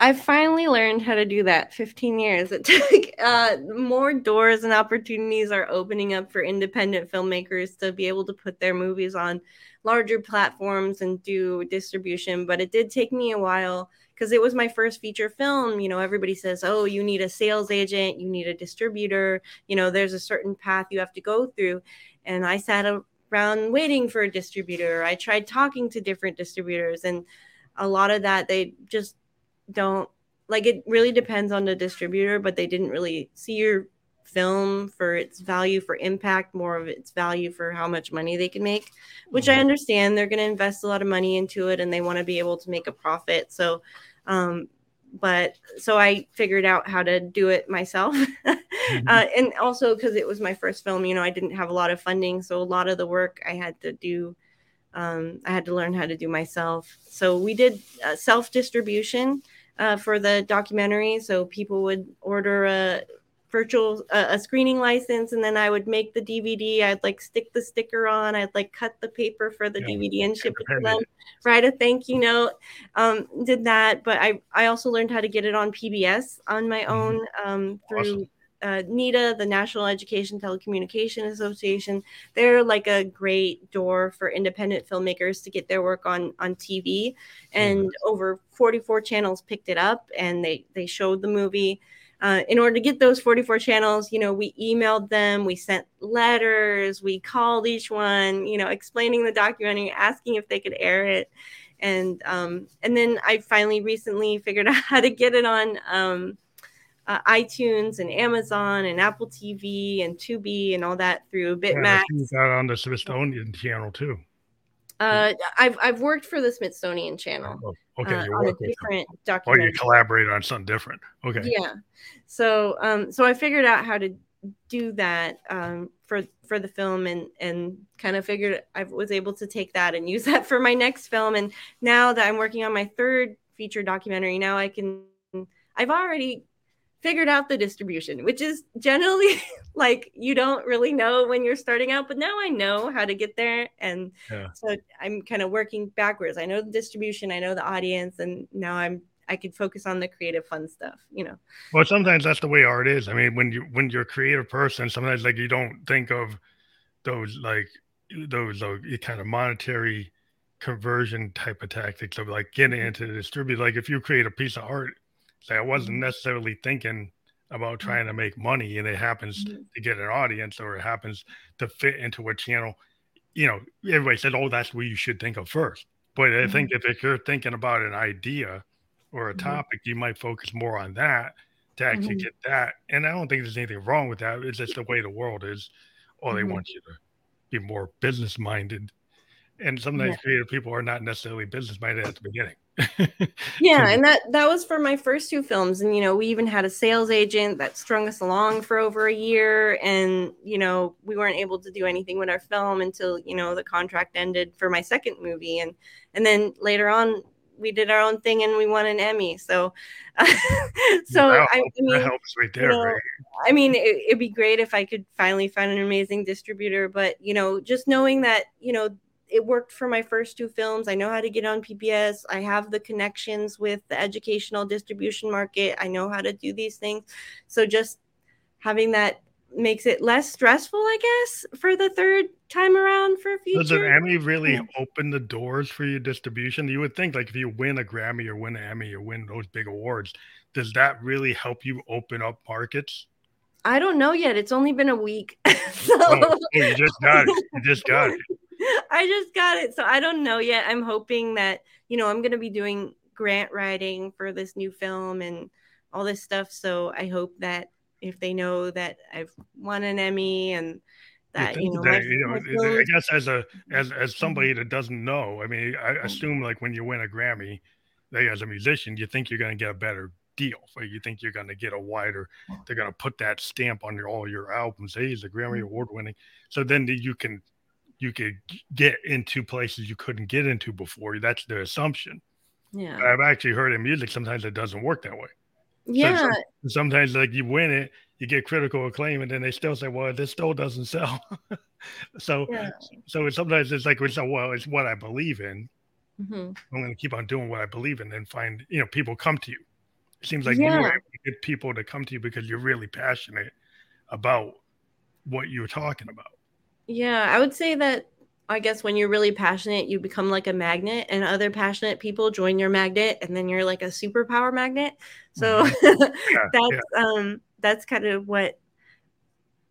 Speaker 2: I finally learned how to do that 15 years. It took uh, more doors and opportunities are opening up for independent filmmakers to be able to put their movies on larger platforms and do distribution. But it did take me a while because it was my first feature film. You know, everybody says, oh, you need a sales agent, you need a distributor, you know, there's a certain path you have to go through. And I sat around waiting for a distributor. I tried talking to different distributors, and a lot of that they just don't like it really depends on the distributor, but they didn't really see your film for its value for impact, more of its value for how much money they can make, which mm-hmm. I understand. They're going to invest a lot of money into it and they want to be able to make a profit. So, um, but so I figured out how to do it myself. mm-hmm. uh, and also because it was my first film, you know, I didn't have a lot of funding. So a lot of the work I had to do, um, I had to learn how to do myself. So we did uh, self distribution uh, for the documentary. So people would order a virtual uh, a screening license and then I would make the DVD. I'd like stick the sticker on. I'd like cut the paper for the yeah. DVD and ship it to them. Write a thank you note. Um, did that, but I I also learned how to get it on PBS on my mm-hmm. own um, through. Awesome. Uh, NETA, the National Education Telecommunication Association, they're like a great door for independent filmmakers to get their work on on TV. And mm-hmm. over 44 channels picked it up, and they they showed the movie uh, in order to get those 44 channels, you know, we emailed them, we sent letters, we called each one, you know, explaining the documentary, asking if they could air it. And um, and then I finally recently figured out how to get it on um, uh, iTunes and Amazon and Apple TV and Tubi and all that through Bitmax.
Speaker 1: Yeah, got on the Smithsonian channel too.
Speaker 2: Uh, I've I've worked for the Smithsonian Channel.
Speaker 1: Oh, okay,
Speaker 2: uh, on a different documentary.
Speaker 1: Oh, you collaborate on something different. Okay.
Speaker 2: Yeah. So um, so I figured out how to do that um, for for the film and and kind of figured I was able to take that and use that for my next film. And now that I'm working on my third feature documentary, now I can I've already figured out the distribution, which is generally like you don't really know when you're starting out, but now I know how to get there. And yeah. so I'm kind of working backwards. I know the distribution, I know the audience, and now I'm I could focus on the creative fun stuff, you know.
Speaker 1: Well, sometimes that's the way art is. I mean, when you when you're a creative person, sometimes like you don't think of those like those uh, kind of monetary conversion type of tactics of like getting mm-hmm. into the distribute. Like if you create a piece of art Say I wasn't mm-hmm. necessarily thinking about mm-hmm. trying to make money and it happens mm-hmm. to get an audience or it happens to fit into a channel. You know, everybody said, Oh, that's what you should think of first. But I think if, if you're thinking about an idea or a topic, you might focus more on that to actually get that. And I don't think there's anything wrong with that. It's just the way the world is. Or they want you to be more business minded. And sometimes yeah. creative people are not necessarily business minded at the beginning
Speaker 2: yeah and that that was for my first two films and you know we even had a sales agent that strung us along for over a year and you know we weren't able to do anything with our film until you know the contract ended for my second movie and and then later on we did our own thing and we won an Emmy. So, so
Speaker 1: I, I, mean, that helps right there. You know, right?
Speaker 2: I mean, it, it'd be great if I could finally find an amazing distributor, but you know, just knowing that you know it worked for my first two films. I know how to get on PBS. I have the connections with the educational distribution market. I know how to do these things. So just having that makes it less stressful, I guess, for the third time around for a feature.
Speaker 1: Does an Emmy really open the doors for your distribution? You would think like if you win a Grammy or win an Emmy or win those big awards, does that really help you open up markets?
Speaker 2: I don't know yet. It's only been a week. Oh, so...
Speaker 1: oh, you just got it. You just got it.
Speaker 2: I just got it. So I don't know yet. I'm hoping that, you know, I'm going to be doing grant writing for this new film and all this stuff. So I hope that if they know that I've won an Emmy and that, you know, that, you
Speaker 1: know I guess as a as as somebody that doesn't know, I mean, I assume like when you win a Grammy, they as a musician, you think you're going to get a better deal. Or you think you're going to get a wider, they're going to put that stamp on your, all your albums. Hey, he's a Grammy mm-hmm. award winning. So then you can you could get into places you couldn't get into before. That's the assumption.
Speaker 2: Yeah.
Speaker 1: I've actually heard in music sometimes it doesn't work that way.
Speaker 2: Yeah. So
Speaker 1: sometimes like you win it, you get critical acclaim, and then they still say, "Well, this still doesn't sell." so, yeah. so sometimes it's like, "Well, it's what I believe in. Mm-hmm. I'm going to keep on doing what I believe in, and find you know people come to you." It seems like yeah. you get people to come to you because you're really passionate about what you're talking about.
Speaker 2: Yeah, I would say that I guess when you're really passionate, you become like a magnet, and other passionate people join your magnet, and then you're like a superpower magnet. So mm-hmm. yeah, that's yeah. um that's kind of what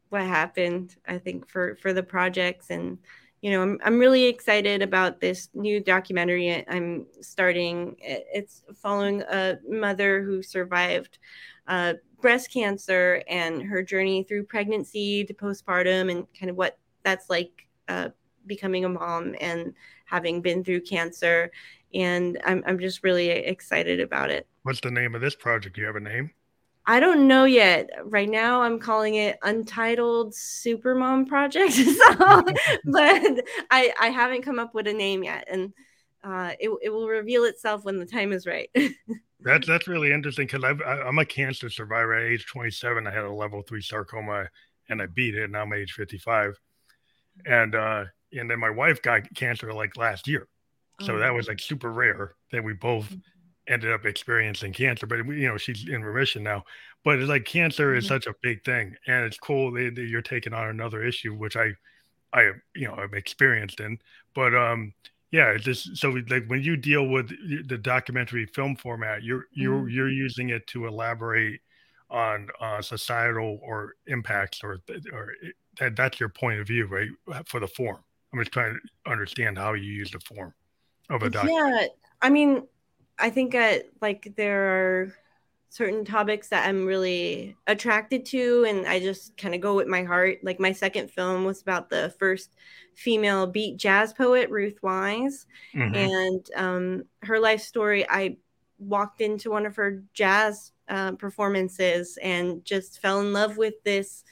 Speaker 2: what happened, I think, for for the projects, and you know, I'm I'm really excited about this new documentary I'm starting. It's following a mother who survived uh, breast cancer and her journey through pregnancy to postpartum, and kind of what that's like uh, becoming a mom and having been through cancer. And I'm, I'm just really excited about it.
Speaker 1: What's the name of this project? Do you have a name?
Speaker 2: I don't know yet. Right now, I'm calling it Untitled Supermom Project. so, but I, I haven't come up with a name yet. And uh, it, it will reveal itself when the time is right.
Speaker 1: That's that's really interesting because I, I'm a cancer survivor at age 27. I had a level three sarcoma and I beat it. Now I'm age 55, and uh, and then my wife got cancer like last year, so oh. that was like super rare that we both mm-hmm. ended up experiencing cancer. But you know she's in remission now. But it's like cancer mm-hmm. is such a big thing, and it's cool that, you're taking on another issue, which I I you know I've experienced in. But um yeah just so like when you deal with the documentary film format you're you're mm. you're using it to elaborate on uh, societal or impacts or or that, that's your point of view right for the form i'm just trying to understand how you use the form of a document
Speaker 2: yeah i mean i think uh, like there are certain topics that I'm really attracted to, and I just kind of go with my heart. Like my second film was about the first female beat jazz poet, Ruth Weiss, mm-hmm. and um, her life story. I walked into one of her jazz uh, performances and just fell in love with this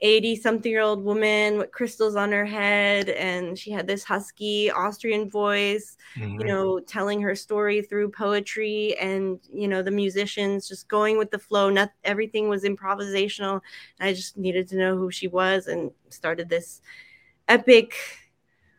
Speaker 2: 80 something year old woman with crystals on her head and she had this husky austrian voice mm-hmm. you know telling her story through poetry and you know the musicians just going with the flow not everything was improvisational i just needed to know who she was and started this epic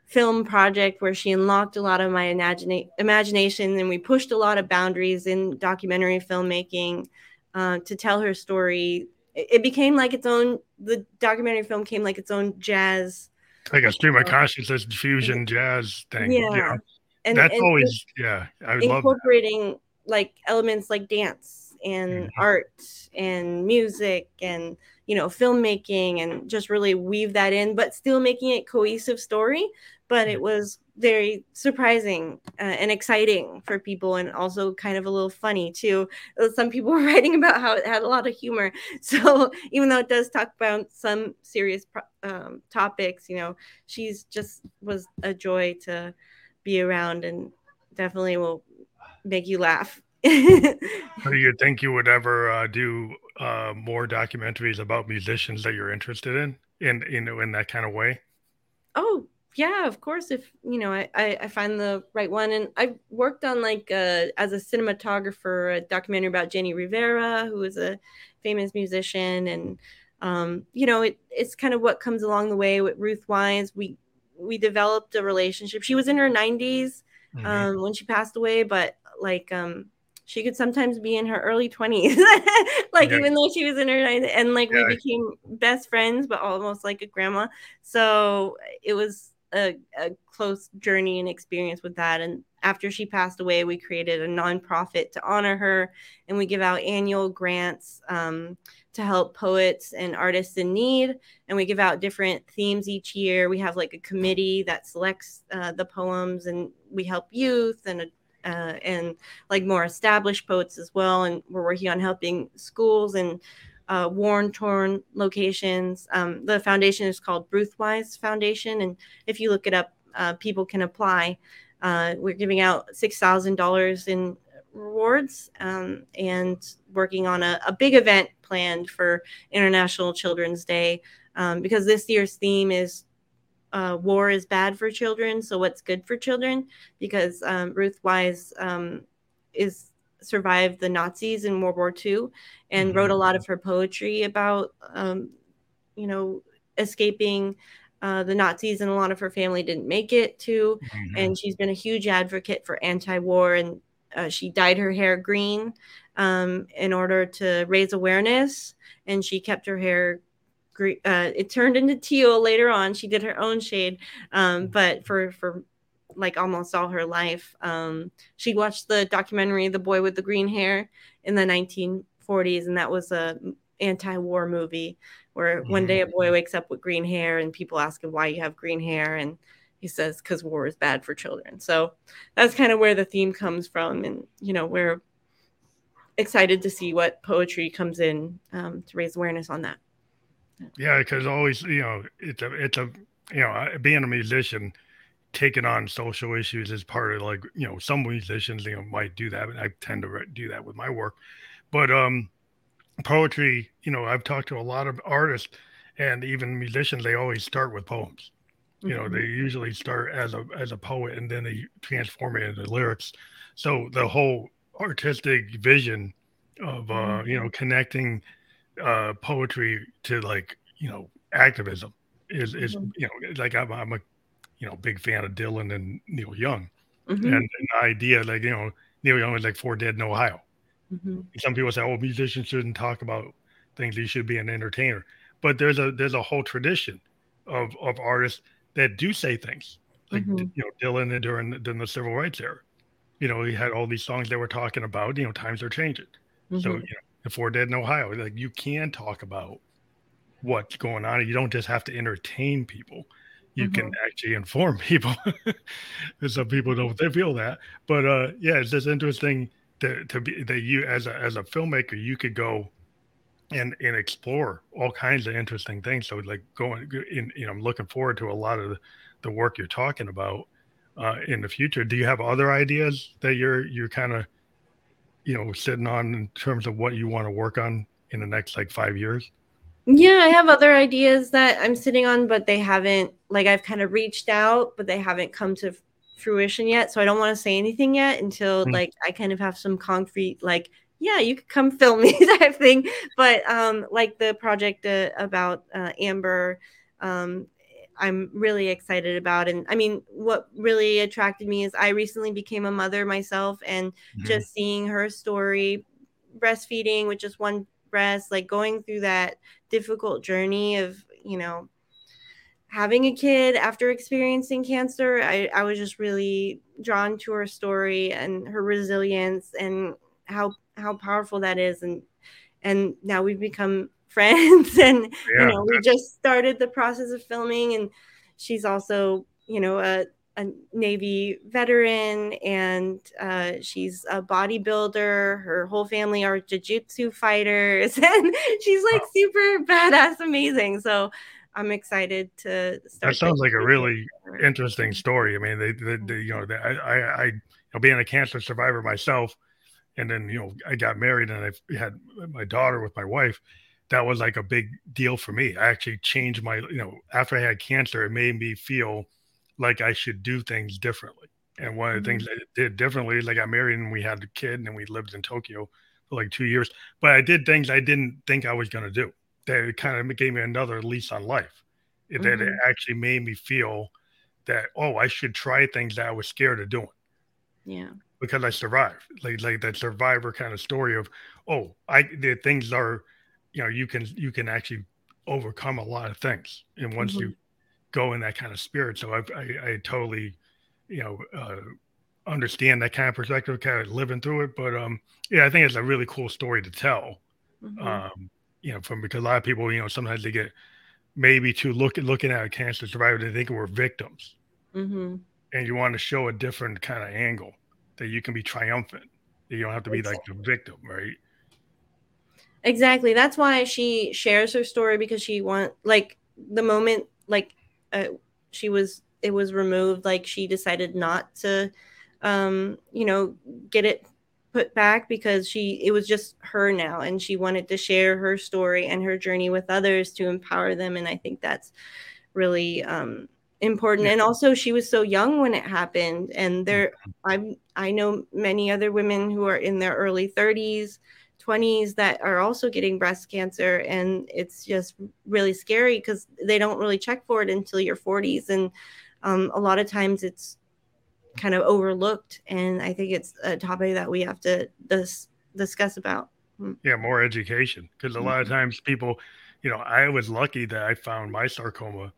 Speaker 2: film project where she unlocked a lot of my imagina- imagination and we pushed a lot of boundaries in documentary filmmaking uh, to tell her story it became like its own the documentary film came like its own jazz.
Speaker 1: Like a stream of consciousness fusion jazz thing yeah, yeah. and that's and always yeah
Speaker 2: i incorporating like elements like dance and mm-hmm. art and music and you know filmmaking and just really weave that in but still making it cohesive story. But it was very surprising uh, and exciting for people and also kind of a little funny too. Uh, some people were writing about how it had a lot of humor. So even though it does talk about some serious um, topics you know she's just was a joy to be around and definitely will make you laugh.
Speaker 1: Do you think you would ever uh, do uh, more documentaries about musicians that you're interested in in in, in that kind of way?
Speaker 2: Oh yeah of course if you know I, I find the right one and i worked on like uh, as a cinematographer a documentary about jenni rivera who is a famous musician and um, you know it, it's kind of what comes along the way with ruth weiss we we developed a relationship she was in her 90s mm-hmm. um, when she passed away but like um, she could sometimes be in her early 20s like yeah. even though she was in her 90s and like yeah. we became best friends but almost like a grandma so it was a, a close journey and experience with that. And after she passed away, we created a nonprofit to honor her, and we give out annual grants um, to help poets and artists in need. And we give out different themes each year. We have like a committee that selects uh, the poems, and we help youth and uh, and like more established poets as well. And we're working on helping schools and uh, worn, torn locations. Um, the foundation is called Ruth Weiss Foundation, and if you look it up, uh, people can apply. Uh, we're giving out six thousand dollars in rewards um, and working on a, a, big event planned for International Children's Day um, because this year's theme is uh, war is bad for children. So what's good for children? Because um, Ruth Weiss um, is survived the Nazis in World War II and mm-hmm. wrote a lot of her poetry about, um, you know, escaping uh, the Nazis, and a lot of her family didn't make it to. Mm-hmm. And she's been a huge advocate for anti-war, and uh, she dyed her hair green um, in order to raise awareness, and she kept her hair. Green, uh, it turned into teal later on. She did her own shade, um, mm. but for for like almost all her life. Um, she watched the documentary "The Boy with the Green Hair" in the 1940s, and that was a anti-war movie where one day a boy mm. wakes up with green hair, and people ask him why you have green hair, and he says because war is bad for children. So that's kind of where the theme comes from, and you know we're excited to see what poetry comes in um, to raise awareness on that.
Speaker 1: Yeah, because always you know it's a it's a you know being a musician taking on social issues as part of like you know some musicians you know might do that and i tend to do that with my work but um poetry you know i've talked to a lot of artists and even musicians they always start with poems you know mm-hmm. they usually start as a as a poet and then they transform it into lyrics so the whole artistic vision of uh, mm-hmm. you know connecting uh, poetry to like you know activism is is mm-hmm. you know like I'm, I'm, a you know big fan of Dylan and Neil Young, mm-hmm. and, and, the idea like you know Neil Young was like Four Dead in Ohio. Mm-hmm. Some people say, "Oh, musicians shouldn't talk about things; you should be an entertainer." But there's a there's a whole tradition of of artists that do say things like mm-hmm. you know Dylan during during the civil rights era. You know, he had all these songs that were talking about you know times are changing. So mm-hmm. you know, the Four Dead in Ohio, like you can talk about what's going on. You don't just have to entertain people. You mm-hmm. can actually inform people. some people don't they feel that. But uh yeah, it's just interesting to, to be that you as a as a filmmaker, you could go and and explore all kinds of interesting things. So like going in, you know, I'm looking forward to a lot of the, the work you're talking about uh, in the future. Do you have other ideas that you're you're kind of you know sitting on in terms of what you want to work on in the next like five years?
Speaker 2: Yeah, I have other ideas that I'm sitting on, but they haven't like I've kind of reached out, but they haven't come to fruition yet. So I don't want to say anything yet until mm-hmm. like I kind of have some concrete like yeah, you could come film me type thing. But um, like the project uh, about uh, Amber, um, I'm really excited about. And I mean, what really attracted me is I recently became a mother myself, and mm-hmm. just seeing her story, breastfeeding with just one breast, like going through that difficult journey of, you know, having a kid after experiencing cancer. I, I was just really drawn to her story and her resilience and how how powerful that is and and now we've become friends and yeah. you know we just started the process of filming and she's also you know a, a navy veteran and uh, she's a bodybuilder. Her whole family are jiu-jitsu fighters and she's like super badass amazing. So i'm excited to
Speaker 1: start that sounds like a really interesting story. I mean they, they, they you know they, i i, I being a cancer survivor myself and then you know I got married and I had my daughter with my wife. That was like a big deal for me. I actually changed my you know after I had cancer, it made me feel like I should do things differently. And one of the mm-hmm. things I did differently is I married and we had a kid and then we lived in Tokyo for like two years. But I did things I didn't think I was going to do. That kind of gave me another lease on life. Mm-hmm. That it mm-hmm. actually made me feel that oh, I should try things that I was scared of doing.
Speaker 2: Yeah
Speaker 1: because I survived. Like like that survivor kind of story of, oh, I the things are, you know, you can you can actually overcome a lot of things, and once mm-hmm. you go in that kind of spirit, so I I, I totally, you know, uh, understand that kind of perspective, kind of living through it. But um, yeah, I think it's a really cool story to tell. Mm-hmm. Um, you know, from because a lot of people, you know, sometimes they get maybe to look at looking at a cancer survivor, they think we're victims. Mm-hmm. And you want to show a different kind of angle that you can be triumphant. That you don't have to be like the victim, right?
Speaker 2: Exactly. That's why she shares her story because she want like the moment like uh, she was it was removed like she decided not to um you know get it put back because she it was just her now and she wanted to share her story and her journey with others to empower them. And I think that's really um important. Yeah. and also she was so young when it happened and there i'm i know many other women who are in their early 30s 20s that are also getting breast cancer and it's just really scary because they don't really check for it until your 40s and um, a lot of times it's kind of overlooked and i think it's a topic that we have to dis- discuss about
Speaker 1: hmm. yeah more education because a lot of mm-hmm. times people you know i was lucky that i found my sarcoma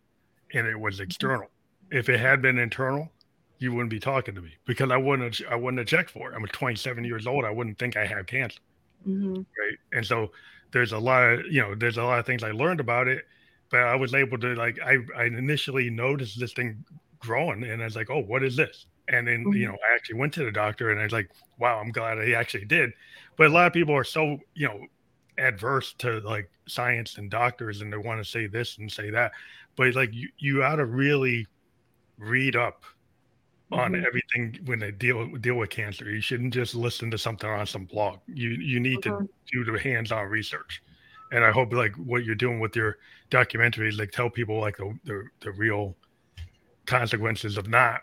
Speaker 1: and it was mm-hmm. external. If it had been internal, you wouldn't be talking to me because I wouldn't have, I wouldn't have checked for it. I'm 27 years old. I wouldn't think I have cancer. Mm-hmm. Right. And so there's a lot of, you know, there's a lot of things I learned about it, but I was able to like, I, I initially noticed this thing growing and I was like, oh, what is this? And then, mm-hmm. you know, I actually went to the doctor and I was like, wow, I'm glad I actually did. But a lot of people are so, you know, adverse to like science and doctors and they want to say this and say that but like you, you ought to really read up on mm-hmm. everything when they deal deal with cancer. You shouldn't just listen to something on some blog. You you need mm-hmm. to do the hands-on research. And I hope like what you're doing with your documentaries, like tell people like the, the, the real consequences of not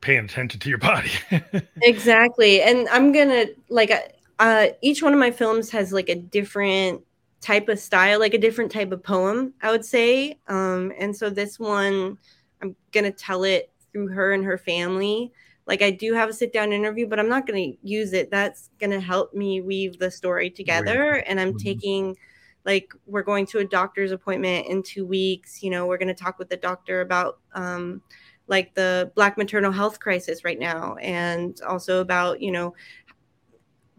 Speaker 1: paying attention to your body.
Speaker 2: exactly. And I'm going to like uh, uh, each one of my films has like a different type of style, like a different type of poem, I would say. Um, and so this one, I'm going to tell it through her and her family. Like I do have a sit down interview, but I'm not going to use it. That's going to help me weave the story together. Right. And I'm mm-hmm. taking, like, we're going to a doctor's appointment in two weeks. You know, we're going to talk with the doctor about, um, like the black maternal health crisis right now and also about you know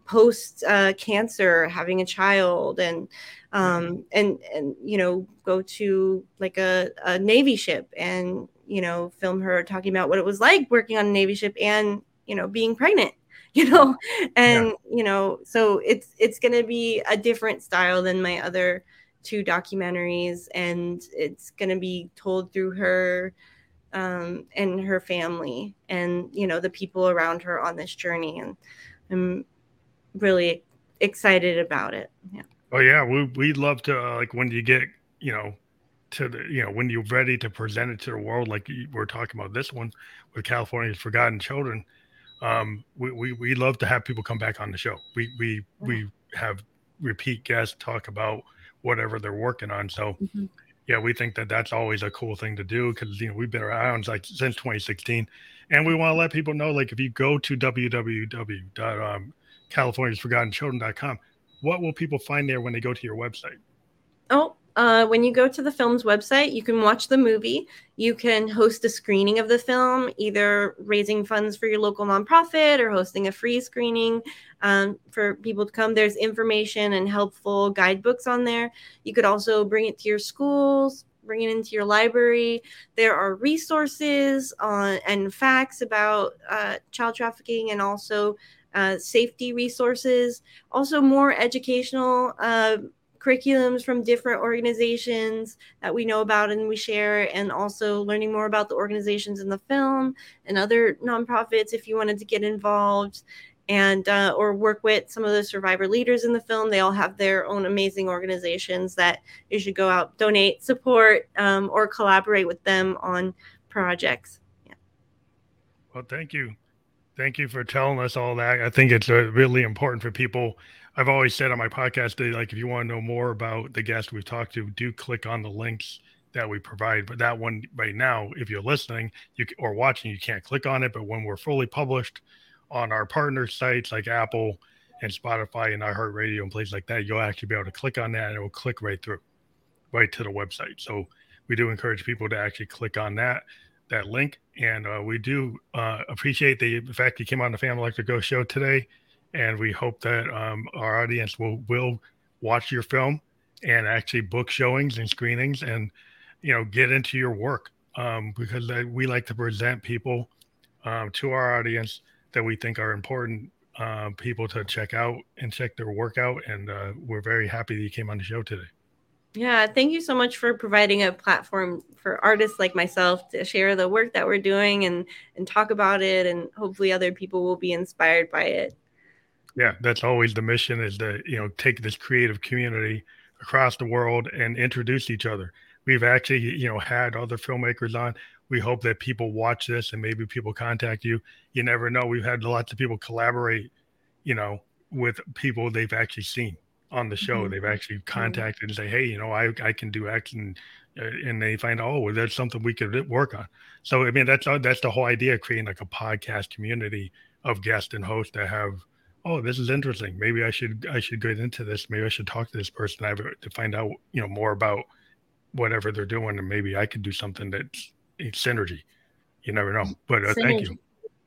Speaker 2: post uh, cancer having a child and um, mm-hmm. and and you know go to like a, a navy ship and you know film her talking about what it was like working on a navy ship and you know being pregnant you know? And yeah. you know so it's it's going to be a different style than my other two documentaries and it's going to be told through her um, and her family and you know the people around her on this journey and i'm really excited about it. Yeah.
Speaker 1: Oh yeah. We, we'd love to uh, like when do you get you know to the you know when you're ready to present it to the world like we're talking about this one with california's forgotten children um we, we we love to have people come back on the show. We we we have repeat guests talk about whatever they're working on. So mm-hmm. yeah, we think that that's always a cool thing to do because you know we've been around like since 2016, and we want to let people know like if you go to www.californiasforgottenchildren.com, what will people find there when they go to your website?
Speaker 2: Oh, uh, when you go to the film's website, you can watch the movie. You can host a screening of the film, either raising funds for your local nonprofit or hosting a free screening um, for people to come. There's information and helpful guidebooks on there. You could also bring it to your schools, bring it into your library. There are resources on and facts about uh, child trafficking and also uh, safety resources. Also, more educational. Uh, curriculums from different organizations that we know about and we share, and also learning more about the organizations in the film and other nonprofits if you wanted to get involved and uh, or work with some of the survivor leaders in the film. They all have their own amazing organizations that you should go out, donate, support, um, or collaborate with them on projects. Yeah.
Speaker 1: Well, thank you. Thank you for telling us all that. I think it's uh, really important for people I've always said on my podcast that like if you want to know more about the guest we've talked to, do click on the links that we provide. But that one right now, if you're listening, you or watching, you can't click on it. But when we're fully published on our partner sites like Apple and Spotify and iHeartRadio and places like that, you'll actually be able to click on that and it will click right through, right to the website. So we do encourage people to actually click on that that link, and uh, we do uh, appreciate the fact you came on the Phantom Electric Ghost show today and we hope that um, our audience will will watch your film and actually book showings and screenings and you know get into your work. Um, because we like to present people um, to our audience that we think are important uh, people to check out and check their work out. And uh, we're very happy that you came on the show today.
Speaker 2: Yeah thank you so much for providing a platform for artists like myself to share the work that we're doing and and talk about it. And hopefully other people will be inspired by it
Speaker 1: yeah, that's always the mission is to, you know, take this creative community across the world and introduce each other. We've actually, you know, had other filmmakers on. We hope that people watch this and maybe people contact you. You never know. We've had lots of people collaborate, you know, with people they've actually seen on the show. Mm-hmm. They've actually mm-hmm. contacted and say, "Hey, you know, I I can do X," and uh, and they find, "Oh, well, that's something we could work on." So I mean, that's that's the whole idea of creating like a podcast community of guests and hosts that have oh, this is interesting. Maybe I should I should get into this. Maybe I should talk to this person I to find out you know more about whatever they're doing, and maybe I could do something that's synergy. You never know. But uh, thank you.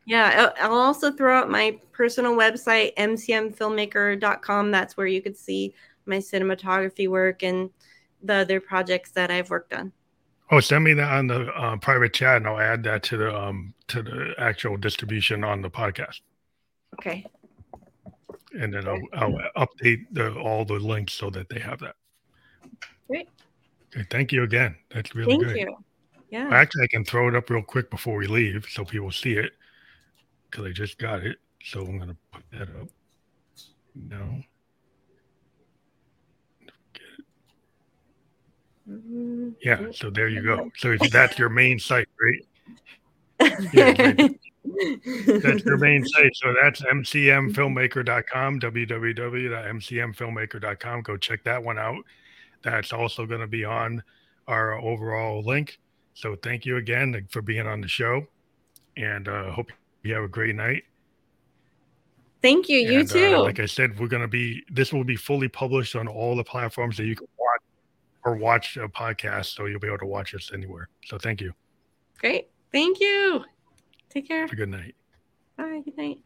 Speaker 2: Yeah, I'll also throw out my personal website, mcmfilmmaker.com. That's where you could see my cinematography work and the other projects that I've worked on.
Speaker 1: Oh, send me that on the uh, private chat, and I'll add that to the um, to the actual distribution on the podcast.
Speaker 2: Okay
Speaker 1: and then I'll, I'll update the, all the links so that they have that.
Speaker 2: Great.
Speaker 1: Okay, thank you again. That's really
Speaker 2: thank
Speaker 1: good.
Speaker 2: Thank you. Yeah.
Speaker 1: Actually, I can throw it up real quick before we leave so people see it because I just got it. So I'm going to put that up. No. Mm-hmm. Yeah, so there you go. So that's your main site, right?
Speaker 2: Yeah,
Speaker 1: that's your main site. So that's mcmfilmmaker.com, www.mcmfilmmaker.com. Go check that one out. That's also going to be on our overall link. So thank you again for being on the show, and uh, hope you have a great night.
Speaker 2: Thank you. You
Speaker 1: and, uh,
Speaker 2: too.
Speaker 1: Uh, like I said, we're going to be. This will be fully published on all the platforms that you can watch or watch a podcast, so you'll be able to watch us anywhere. So thank you.
Speaker 2: Great. Thank you. Take care.
Speaker 1: Have a good night.
Speaker 2: Bye. Good night.